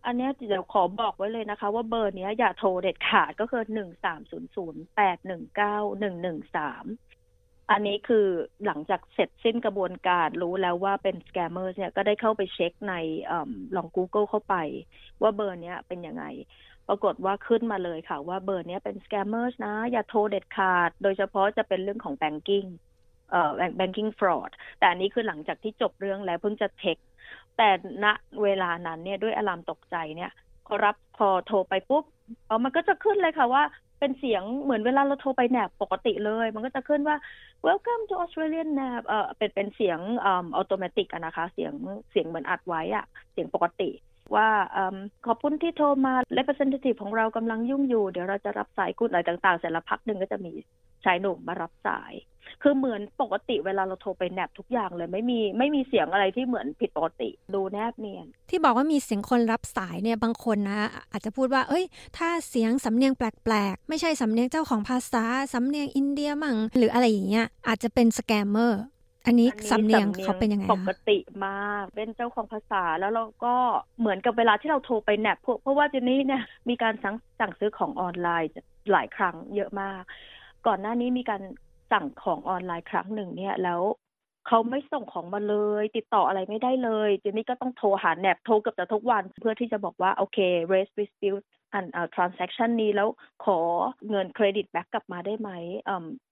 อันนี้เดี๋ยวขอบอกไว้เลยนะคะ ว่าเบอร์นี้อย่าโทรเด็ดขาดก็คือหนึ่งสามศูนย์ศูนย์แปดหนึ่งเก้าหนึ่งหนึ่งสามอันนี้คือหลังจากเสร็จสิ้นกระบวนการรู้แล้วว่าเป็นสแกมเมอร์เนี่ยก็ได้เข้าไปเช็คในอลอง Google เข้าไป ว่าเบอร์นี้เป็นยังไง ปรากฏว่าขึ้นมาเลยค่ะ ว่าเบอร์นี้เป็นสแกมเมอร์นะ อย่าโทรเด็ดขาด โดยเฉพาะจะเป็นเรื่องของ banking เอ่อ banking fraud แต่อันนี้คือหลังจากที่จบเรื่องแล้วเพิ่งจะเช็คแต่ณเวลานั้นเนี่ยด้วยอารามตกใจเนี่ยพอรับพอโทรไปปุ๊บเออมันก็จะขึ้นเลยค่ะว่าเป็นเสียงเหมือนเวลาเราโทรไปแนบปกติเลย มันก็จะขึ้นว่า welcome to Australian NAB เออเป็นเป็นเสียงอัตโนมัติอะนะคะ เสียงเสียงเหมือนอัดไว้อะเสียงปกติ ว่าอขอบคุณที่โทรมา representative ของเรากำลังยุ่งอยู่ เดี๋ยวเราจะรับสายคุณอะไรต่างๆ เสร็จแล้วพักหนึ่งก็จะมีชายหนุ่มมารับสาย คือเหมือนปกติเวลาเราโทรไปแนบทุกอย่างเลยไม่มีไม่มีเสียงอะไรที่เหมือนผิดปกติ ดูแนบเนียน ที่บอกว่ามีเสียงคนรับสายเนี่ยบางคนนะ อาจจะพูดว่า เอ้ย ถ้าเสียงสำเนียงแปลกๆ ไม่ใช่สำเนียงเจ้าของภาษาสำเนียงอินเดียมั่งหรืออะไรอย่างเงี้ยอาจจะเป็นสแกมเมอร์ อันนี้สำเนียงเขาเป็นยังไงปกติมากเป็นเจ้าของภาษาแล้วเราก็เหมือนกับเวลาที่เราโทรไปแนบเพราะว่าเจนนี่เนี่ยมีการสั่งสั่งซื้อของออนไลน์หลายครั้งเยอะมาก ก่อนหน้านี้มีการสั่งของออนไลน์ครั้งหนึ่งเนี่ยแล้วเขาไม่ส่งของมาเลย ติดต่ออะไรไม่ได้เลยเจนนี่ก็ต้องโทรหาแนบโทรเกือบจะทุกวัน เพื่อที่จะบอกว่าโอเค raise dispute อัน transaction นี้แล้วขอเงินเครดิตแบ็กกลับมาได้ไหม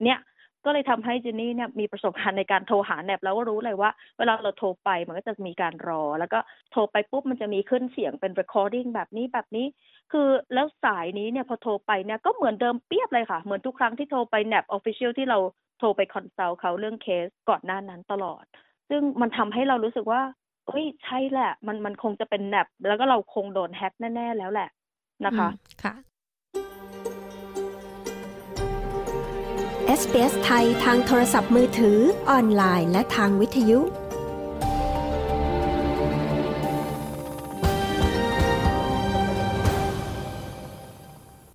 เนี่ย ก็เลยทำให้เจนนี่เนี่ยมีประสบการณ์ในการโทรหาแนบแล้วก็รู้เลยว่า เวลาเราโทรไปมันก็จะมีการรอ แล้วก็โทรไปปุ๊บมันจะมีขึ้นเสียงเป็น recording แบบนี้แบบนี้ คือแล้วสายนี้เนี่ยพอโทรไปเนี่ยก็เหมือนเดิมเปี๊ยบเลยค่ะ เหมือนทุกครั้งที่โทรไป NAB official ที่เราโทรไป consult เขาเรื่องเคสก่อนหน้านั้นตลอด ซึ่งมันทำให้เรารู้สึกว่าเฮ้ยใช่แหละ มันมันคงจะเป็น NAB แล้วก็เราคงโดนแฮ็กแน่ ๆ แล้วแหละนะคะ ค่ะ SBS ไทยทางโทรศัพท์มือถือ ออนไลน์ และทางวิทยุ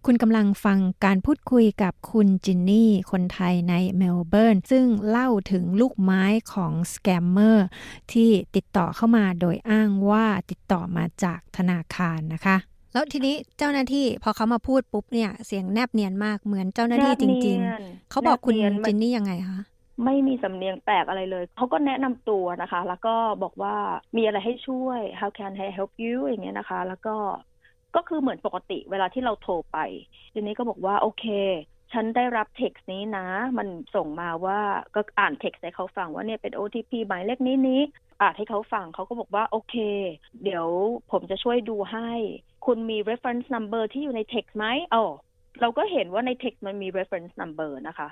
คุณกำลังฟังการพูดคุยกับคุณจินนี่ คนไทยในเมลเบิร์น ซึ่งเล่าถึงลูกไม้ของสแกมเมอร์ที่ติดต่อเข้ามาโดยอ้างว่าติดต่อมาจากธนาคารนะคะ แล้วทีนี้เจ้าหน้าที่พอเขามาพูดปุ๊บเนี่ย เสียงแนบเนียนมากเหมือนเจ้าหน้าที่จริง ๆ เขาบอกคุณจินนี่ยังไงคะไม่มีสำเนียงแปลกอะไรเลย เขาก็แนะนำตัวนะคะ แล้วก็บอกว่ามีอะไรให้ช่วย how can I help you อย่างเงี้ยนะคะ แล้วก็ก็คือเหมือนปกติเวลาที่เราโทรไปทีนี้ก็บอกว่าโอเค ฉันได้รับเท็กซ์นี้นะ มันส่งมาว่าก็อ่านเท็กซ์ให้เขาฟังว่าเนี่ยเป็น OTP หมายเลขนี้นี้ อ่านให้เขาฟังเขาก็บอกว่าโอเค เดี๋ยวผมจะช่วยดูให้ คุณมี reference number ที่อยู่ในเท็กซ์ไหมอ๋อเราก็เห็นว่าในเท็กซ์มันมี reference number นะคะ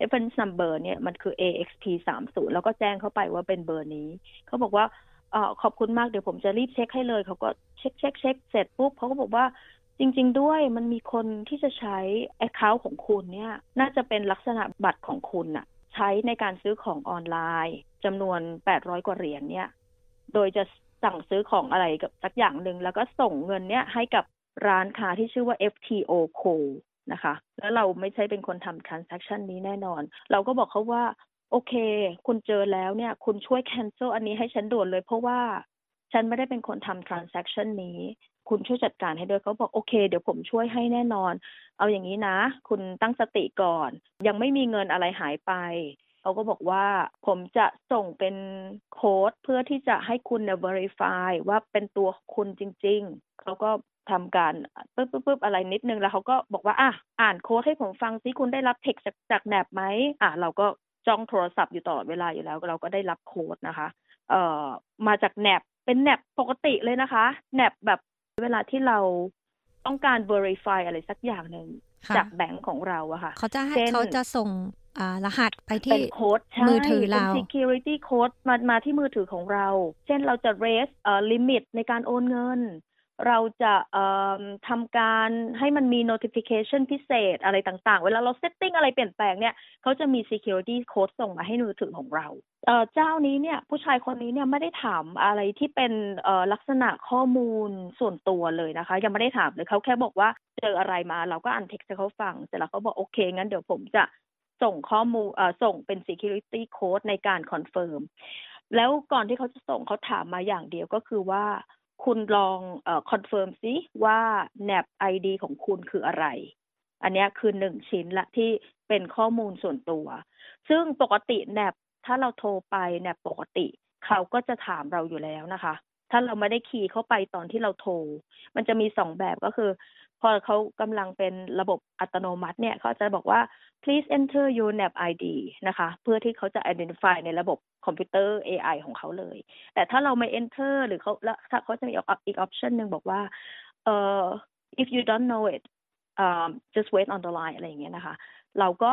reference number เนี่ยมันคือ AXP 3 0แล้วก็แจ้งเข้าไปว่าเป็นเบอร์นี้ เขาบอกว่าอขอบคุณมากเดี๋ยวผมจะรีบเช็คให้เลย เขาก็เช็คเช็คเช็คเสร็จปุ๊บเขาก็บอกว่าจริง ๆ ด้วยมันมีคนที่จะใช้ Account ของคุณเนี่ย น่าจะเป็นลักษณะบัตรของคุณอะใช้ในการซื้อของออนไลน์จำนวน 800 กว่าเหรียญเนี่ย โดยจะ สั่งซื้อของอะไรกับสักอย่างหนึ่งแล้วก็ส่งเงินเนี่ยให้กับร้านค้าที่ชื่อว่า FTO Co นะคะ แล้วเราไม่ใช่เป็นคนทำ transaction นี้แน่นอน เราก็บอกเขาว่า โอเค คุณเจอแล้วเนี่ย คุณช่วย cancel อันนี้ให้ฉันด่วนเลยเพราะว่าฉันไม่ได้เป็นคนทำ transaction นี้ คุณช่วยจัดการให้ด้วยเขาบอกโอเค เดี๋ยวผมช่วยให้แน่นอน เอาอย่างนี้นะ คุณตั้งสติก่อน ยังไม่มีเงินอะไรหายไป เขาก็บอกว่าผมจะส่งเป็นโค้ดเพื่อที่จะให้คุณเนี่ย verify ว่าเป็นตัวคุณจริง ๆ เขาก็ทำการปึ๊บปึ๊บปึ๊บอะไรนิดนึงแล้วเขาก็บอกว่าอะอ่านโค้ดให้ผมฟังซิคุณได้รับเทคจากจากแนบไหมอะเราก็จ้องโทรศัพท์อยู่ตลอดเวลาอยู่แล้ว เราก็ได้รับโค้ดนะคะ เอ่อมาจากแนบเป็นแนบปกติเลยนะคะแนบแบบเวลาที่เราต้องการ verify อะไรสักอย่างหนึ่งจากแบงก์ของเราอะค่ะเขาจะให้เขาจะส่ง รหัสไปที่เป็นโค้ดมือถือเราเป็น security code มามาที่มือถือของเรา เช่นเราจะ raise เอ่อ limit ในการโอนเงิน เราจะเอ่อทำการให้มันมี notification พิเศษอะไรต่างๆ เวลาเรา setting อะไรเปลี่ยนแปลงเนี่ยเขาจะมี security code ส่งมาให้มือถือของเราเอ่อเจ้านี้เนี่ยผู้ชายคนนี้เนี่ยไม่ได้ถามอะไรที่เป็นเอ่อลักษณะข้อมูลส่วนตัวเลยนะคะ ยังไม่ได้ถามเลยเขาแค่บอกว่าเจออะไรมาเราก็อ่านเท็กซ์ให้เขาฟังเสร็จแล้วเขาบอกโอเคงั้นเดี๋ยวผมจะ ส่งข้อมูลส่งเป็น security code ในการ confirm แล้วก่อนที่เขาจะส่งเขาถามมาอย่างเดียวก็คือว่า คุณลองเอ่อคอนเฟิร์มซิว่า NAP ID ของคุณคืออะไร อันนี้คือหนึ่งชิ้นละที่เป็นข้อมูลส่วนตัว ซึ่งปกติ NAB ถ้าเราโทรไป NAP ปกติ เขาก็จะถามเราอยู่แล้วนะคะถ้าเราไม่ได้คีย์เข้าไปตอนที่เราโทร มันจะมีสองแบบก็คือ พอเขากำลังเป็นระบบอัตโนมัติเนี่ยเขาจะบอกว่า please enter your NAB ID นะคะ เพื่อที่เขาจะ identify ในระบบคอมพิวเตอร์ AI ของเขาเลย แต่ถ้าเราไม่ enter หรือเขาแล้วเขาจะมีอีก option หนึ่งบอกว่าเอ่อ if you don't know it um, just wait on the line อะไรอย่างเงี้ยนะคะ เราก็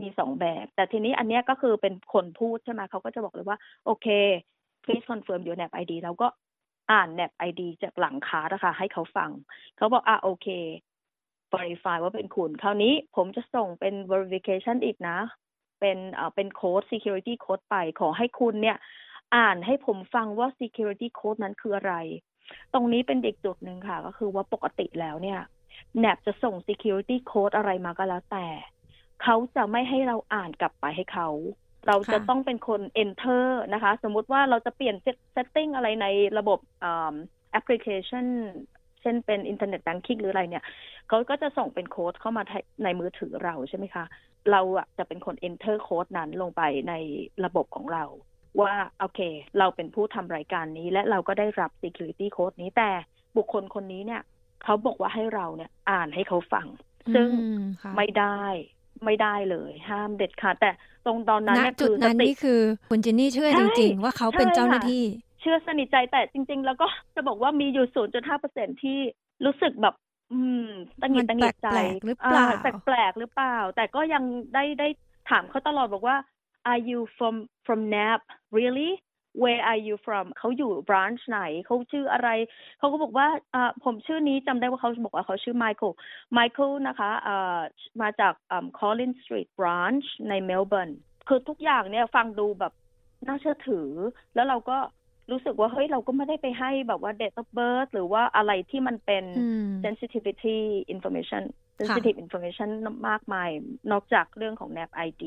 มีสองแบบ แต่ทีนี้อันเนี้ยก็คือเป็นคนพูดใช่ไหมเขาก็จะบอกเลยว่า โอเค please confirm your NAB ID เราก็ อ่าน NAP ID จากหลังคาร์ดนะคะให้เขาฟัง เขาบอกอะโอเค verify ว่าเป็นคุณ คราวนี้ผมจะส่งเป็น verification อีกนะ เป็นเอ่อเป็นโค้ด security code ไปขอให้คุณเนี่ย อ่านให้ผมฟังว่า security code นั้นคืออะไร ตรงนี้เป็นเด็กจุดหนึ่งค่ะ ก็คือว่าปกติแล้วเนี่ย NAP จะส่ง security code อะไรมาก็แล้วแต่ เขาจะไม่ให้เราอ่านกลับไปให้เขา เราจะต้องเป็นคน enter นะคะ สมมุติว่าเราจะเปลี่ยน setting อะไรในระบบแอปพลิเคชัน เช่นเป็นอินเทอร์เน็ตแบงกิ้งหรืออะไรเนี่ยเขาก็จะส่งเป็นโค้ดเข้ามาในมือถือเราใช่ไหมคะ เราอะจะเป็นคน enter โค้ดนั้นลงไปในระบบของเรา ว่าโอเค เราเป็นผู้ทำรายการนี้ และเราก็ได้รับ security code นี้แต่บุคคลคนนี้เนี่ยเขาบอกว่าให้เราเนี่ยอ่านให้เขาฟัง ซึ่งไม่ได้ ไม่ได้เลย ห้ามเด็ดขาดแต่ตรงตอนนั้นเนี่ยจุดนั้นนี่คือคุณจินนี่เชื่อจริง ๆ ว่าเขาเป็นเจ้าหน้าที่ เชื่อสนิทใจแต่จริง ๆ แล้วก็จะบอกว่ามีอยู่0.5เปอร์เซ็นที่รู้สึกแบบ อืมตังหิดตังหิดใจหรือเปล่าแปลกๆหรือเปล่า แต่ก็ยังได้ได้ถามเขาตลอดบอกว่า are you from from NAP really where are you from เขาอยู่ branch ไหน เขาชื่ออะไร เขาก็บอกว่าอ่าผมชื่อนี้จำได้ว่าเขาบอกว่าเขาชื่อ Michael Michael นะคะอ่ามาจากอ่า Collins Street branch ในเมลเบิร์น คือทุกอย่างเนี่ยฟังดูแบบน่าเชื่อถือ แล้วเราก็รู้สึกว่า เฮ้ย เราก็ไม่ได้ไปให้แบบว่า date of birth หรือว่าอะไรที่มันเป็น sensitivity information sensitive information มากมาย นอกจากเรื่องของ NAP ID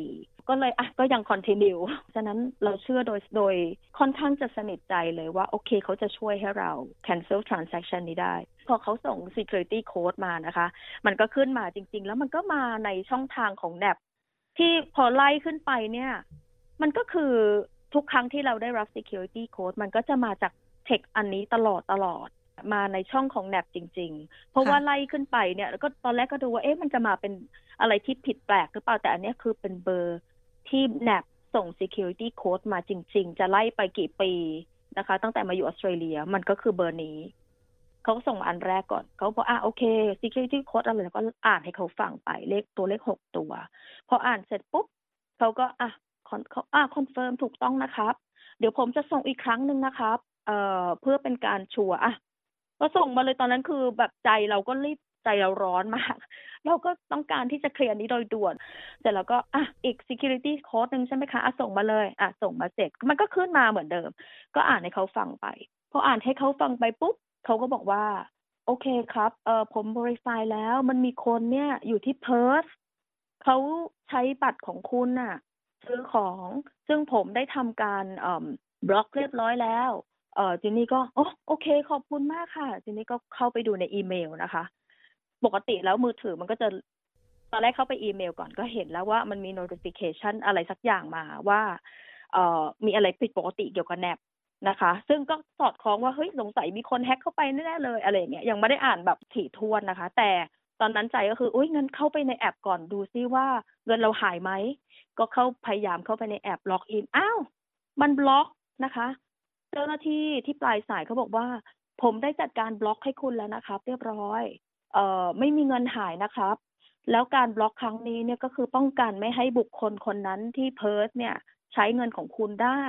ก็เลยอะก็ยัง continue ฉะนั้นเราเชื่อโดยโดยค่อนข้างจะสนิทใจเลยว่า โอเคเขาจะช่วยให้เรา cancel transaction นี้ได้ พอเขาส่ง security code มานะคะ มันก็ขึ้นมาจริง ๆ แล้วมันก็มาในช่องทางของ NAP ที่พอไล่ขึ้นไปเนี่ย มันก็คือทุกครั้งที่เราได้รับ security code มันก็จะมาจาก text อันนี้ตลอดตลอด มาในช่องของแนบจริง ๆ เพราะว่าไล่ขึ้นไปเนี่ยแล้วก็ตอนแรกก็ดูว่าเอ๊ะมันจะมาเป็นอะไรที่ผิดแปลกหรือเปล่าแต่อันนี้คือเป็นเบอร์ที่แนบส่ง security code มาจริง ๆ จะไล่ไปกี่ปีนะคะ ตั้งแต่มาอยู่ออสเตรเลียมันก็คือเบอร์นี้เขาส่งอันแรกก่อนเขาบอกอะโอเค security code อะไรแล้วก็อ่านให้เขาฟังไปเลขตัวเลขหกตัว พออ่านเสร็จปุ๊บเขาก็อะเขาอะ confirm ถูกต้องนะครับ เดี๋ยวผมจะส่งอีกครั้งหนึ่งนะครับเอ่อเพื่อเป็นการชัวร์อะ ก็ส่งมาเลยตอนนั้นคือแบบใจเราก็รีบใจเราร้อนมาก เราก็ต้องการที่จะเคลียร์นี้โดยด่วน เสร็จแล้วก็อะอีก security code หนึ่งใช่ไหมคะอะส่งมาเลยอะส่งมาเสร็จมันก็ขึ้นมาเหมือนเดิม ก็อ่านให้เขาฟังไปพออ่านให้เขาฟังไปปุ๊บเขาก็บอกว่า โอเคครับเออผมบริไฟแล้วมันมีคนเนี่ยอยู่ที่เพิร์ธเขาใช้บัตรของคุณน่ะซื้อของซึ่งผมได้ทำการบล็อกเรียบร้อยแล้ว เออจีนี่ก็โอ้โอเค ขอบคุณมากค่ะจีนี่ก็เข้าไปดูในอีเมลนะคะ ปกติแล้วมือถือมันก็จะตอนแรกเข้าไปอีเมลก่อนก็เห็นแล้วว่ามันมี notification อะไรสักอย่างมาว่าเอ่อมีอะไรผิดปกติเกี่ยวกับแนบนะคะ ซึ่งก็สอดคล้องว่าเฮ้ยสงสัยมีคนแฮ็กเข้าไปแน่เลยอะไรอย่างเงี้ยยังไม่ได้อ่านแบบถี่ถ้วนนะคะ แต่ตอนนั้นใจก็คืออุ้ยงั้นเข้าไปในแอปก่อนดูซิว่าเงินเราหายไหมก็เข้าพยายามเข้าไปในแอปล็อกอินอ้าวมันบล็อกนะคะ เจ้าหน้าที่ที่ปลายสายเขาบอกว่า ผมได้จัดการบล็อกให้คุณแล้วนะครับ เรียบร้อยเอ่อไม่มีเงินหายนะครับ แล้วการบล็อกครั้งนี้เนี่ยก็คือป้องกันไม่ให้บุคคลคนนั้นที่เพิร์ทเนี่ยใช้เงินของคุณได้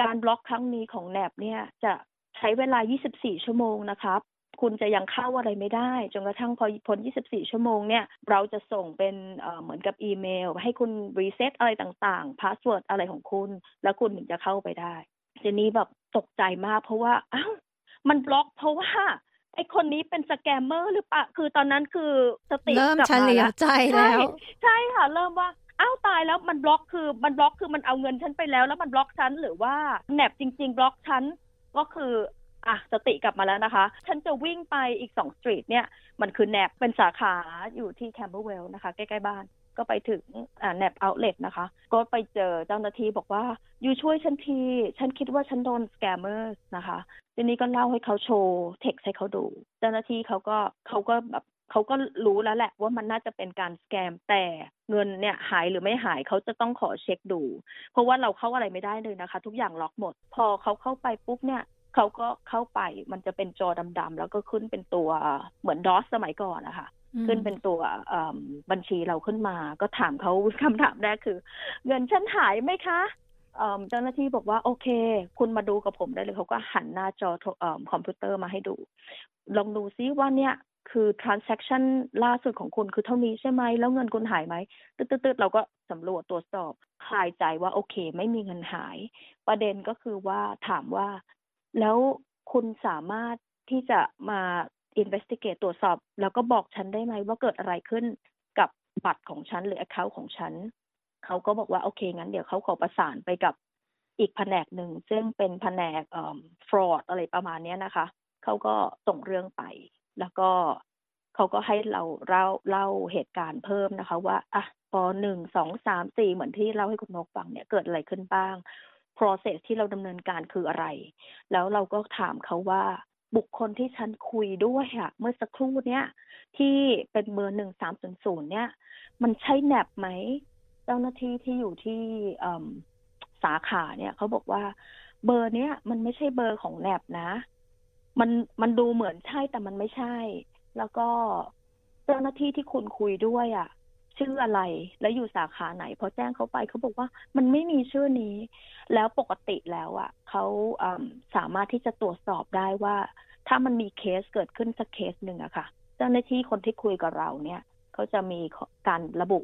การบล็อกครั้งนี้ของ NAB เนี่ยจะใช้เวลา 24 ชั่วโมงนะครับ คุณจะยังเข้าอะไรไม่ได้ จนกระทั่งพอพ้น 24 ชั่วโมงเนี่ย เราจะส่งเป็นเอ่อเหมือนกับอีเมล ให้คุณรีเซ็ตอะไรต่างๆ password อะไรของคุณ แล้วคุณถึงจะเข้าไปได้ทีนี้แบบ ตกใจมากเพราะว่าอ้าวมันบล็อกเพราะว่าไอคนนี้เป็นสแกมเมอร์หรือเปล่าคือตอนนั้นคือสติเริ่มกลับเฉมาลียแล้ววใจแล้วใช่ใช่ค่ะ เริ่มว่าอ้าวตายแล้วมันบล็อกคือมันบล็อกคือมันเอาเงินฉันไปแล้ว แล้วมันบล็อกฉันหรือว่าแนบจริง ๆ บล็อกฉันก็คืออะสติกลับมาแล้วนะคะ ฉันจะวิ่งไปอีกสองสตรีทเนี่ย มันคือแนบเป็นสาขาอยู่ที่แคมเบอร์เวลนะคะ ใกล้ ๆ บ้าน ก็ไปถึงอ่าแนบเอาเล t นะคะ ก็ไปเจอเจ้าหน้าที่บอกว่า อยู่ช่วยฉันที ฉันคิดว่าฉันโดน scammer นะคะ ทีนี้ก็เล่าให้เขาโชว์เท็กซ์ให้เขาดู เจ้าหน้าที่เขาก็เขาก็แบบเขาก็รู้แล้วแหละว่ามันน่าจะเป็นการ scam แต่เงินเนี่ยหายหรือไม่หายเขาจะต้องขอเช็คดู เพราะว่าเราเข้าอะไรไม่ได้เลยนะคะ ทุกอย่างล็อกหมด พอเขาเข้าไปปุ๊บเนี่ยเขาก็เข้าไปมันจะเป็นจอดำๆแล้วก็ขึ้นเป็นตัวเหมือน DOS สมัยก่อนนะคะ ขึ้นเป็นตัวบัญชีเราขึ้นมา ก็ถามเขาคำถามแรกคือ เงินฉันหายไหมคะเจ้าหน้าที่บอกว่าโอเค คุณมาดูกับผมได้เลยเขาก็หันหน้าจอคอมพิวเตอร์มาให้ดู ลองดูซิว่าเนี่ยคือ transaction ล่าสุดของคุณคือเท่านี้ใช่ไหม แล้วเงินคุณหายไหมตืดๆเราก็สำรวจตรวจสอบคลายใจว่าโอเค ไม่มีเงินหาย ประเด็นก็คือว่าถามว่า แล้วคุณสามารถที่จะมา investigate ตรวจสอบ แล้วก็บอกฉันได้ไหมว่าเกิดอะไรขึ้นกับบัตรของฉันหรือ account ของฉันเขาก็บอกว่าโอเคงั้นเดี๋ยวเขาขอประสานไปกับอีกแผนกหนึ่งซึ่งเป็นแผนก fraud อะไรประมาณนี้นะคะเขาก็ส่งเรื่องไป แล้วก็เขาก็ให้เราเล่าเล่าเหตุการณ์เพิ่มนะคะ ว่าอะพอหนึ่งสองสามสี่เหมือนที่เล่าให้คุณนกฟังเนี่ยเกิดอะไรขึ้นบ้าง process ที่เราดำเนินการคืออะไร แล้วเราก็ถามเขาว่า บุคคลที่ฉันคุยด้วยอะเมื่อสักครู่เนี้ยที่เป็นเบอร์หนึ่งสามศูนย์ศูนย์เนี่ยมันใช่แนบไหม เจ้าหน้าที่ที่อยู่ที่สาขาเนี่ยเขาบอกว่า เบอร์เนี้ยมันไม่ใช่เบอร์ของแนบนะ มันมันดูเหมือนใช่แต่มันไม่ใช่ แล้วก็เจ้าหน้าที่ที่คุณคุยด้วยอะ่ะ ชื่ออะไร และอยู่สาขาไหนพอแจ้งเขาไปเขาบอกว่ามันไม่มีชื่อนี้ แล้วปกติแล้วอะ่ะเขาสามารถที่จะตรวจสอบได้ว่า ถ้ามันมีเคสเกิดขึ้นสักเคสหนึ่งอะค่ะ เจ้าหน้าที่คนที่คุยกับเราเนี่ยเขาจะมีการระบุ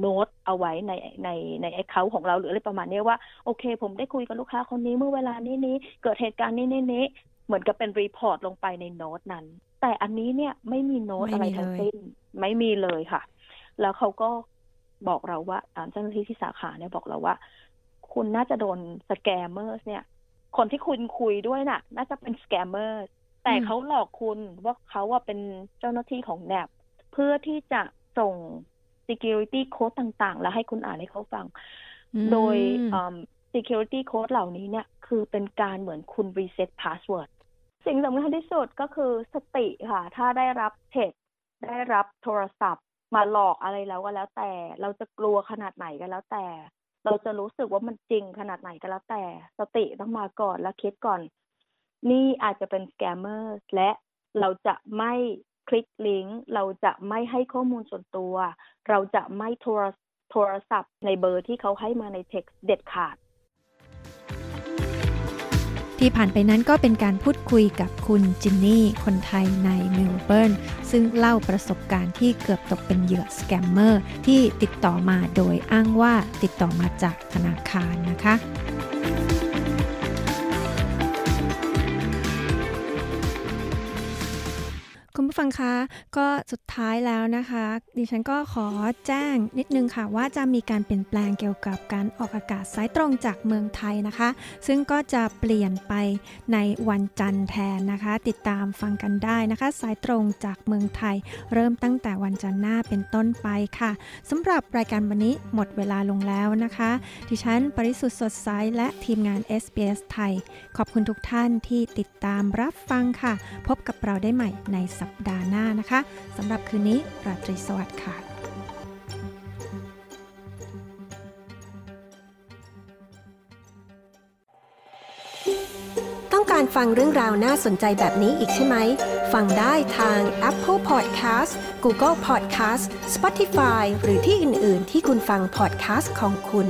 โน้ตเอาไว้ในในใน account ของเราหรืออะไรประมาณนี้ว่า โอเค ผมได้คุยกับลูกค้าคนนี้เมื่อเวลานี้นี้เกิดเหตุการณ์นี้นี้นี้เหมือนกับเป็น report ลงไปในโน้ตนั้นแต่อันนี้เนี่ยไม่มีโน้ตไม่อะไรมีทั้งเลยสิ้น ไม่มีเลยค่ะ แล้วเขาก็บอกเราว่าอ่าเจ้าหน้าที่ที่สาขาเนี่ยบอกเราว่า คุณน่าจะโดนสแกมเมอร์เนี่ย คนที่คุณคุยด้วยน่ะ น่าจะเป็นสแกมเมอร์แต่เขาหลอกคุณว่าเขาว่าเป็นเจ้าหน้าที่ของแนบเพื่อที่จะส่ง security code ต่างๆ แล้วให้คุณอ่านให้เขาฟังอืมโดยอืม security code เหล่านี้เนี่ย คือเป็นการเหมือนคุณ reset password สิ่งสำคัญที่สุดก็คือสติค่ะ ถ้าได้รับเทคได้รับโทรศัพท์ มาหลอกอะไรแล้วก็แล้วแต่ เราจะกลัวขนาดไหนก็แล้วแต่ เราจะรู้สึกว่ามันจริงขนาดไหนก็แล้วแต่ สติต้องมาก่อนและคิดก่อน นี่อาจจะเป็น scammer และเราจะไม่คลิกลิงก์เราจะไม่ให้ข้อมูลส่วนตัว เราจะไม่โทรโทรศัพท์ในเบอร์ที่เขาให้มาในเท็กซ์เด็ดขาด ที่ผ่านไปนั้นก็เป็นการพูดคุยกับคุณจินนี่ คนไทยในเมลเบิร์น ซึ่งเล่าประสบการณ์ที่เกือบตกเป็นเหยื่อสแกมเมอร์ที่ติดต่อมาโดยอ้างว่าติดต่อมาจากธนาคารนะคะคุณ ผู้ฟังคะก็สุดท้ายแล้วนะคะ ดิฉันก็ขอแจ้งนิดนึงค่ะว่าจะมีการเปลี่ยนแปลงเกี่ยวกับการออกอากาศสายตรงจากเมืองไทยนะคะ ซึ่งก็จะเปลี่ยนไปในวันจันทร์แทนนะคะ ติดตามฟังกันได้นะคะ สายตรงจากเมืองไทย เริ่มตั้งแต่วันจันทร์หน้าเป็นต้นไปค่ะสำหรับรายการวันนี้หมดเวลาลงแล้วนะคะ ดิฉันปริสุทธ์สดใสและทีมงาน SBS ไทย ขอบคุณทุกท่านที่ติดตามรับฟังค่ะ พบกับเราได้ใหม่ในสัปดาห์หน้านะคะสำหรับคืนนี้ราตรีสวัสดิ์ค่ะต้องการฟังเรื่องราวน่าสนใจแบบนี้อีกใช่ไหม ฟังได้ทาง Apple Podcast Google Podcast Spotify หรือที่อื่น ๆ ที่คุณฟัง podcast ของคุณ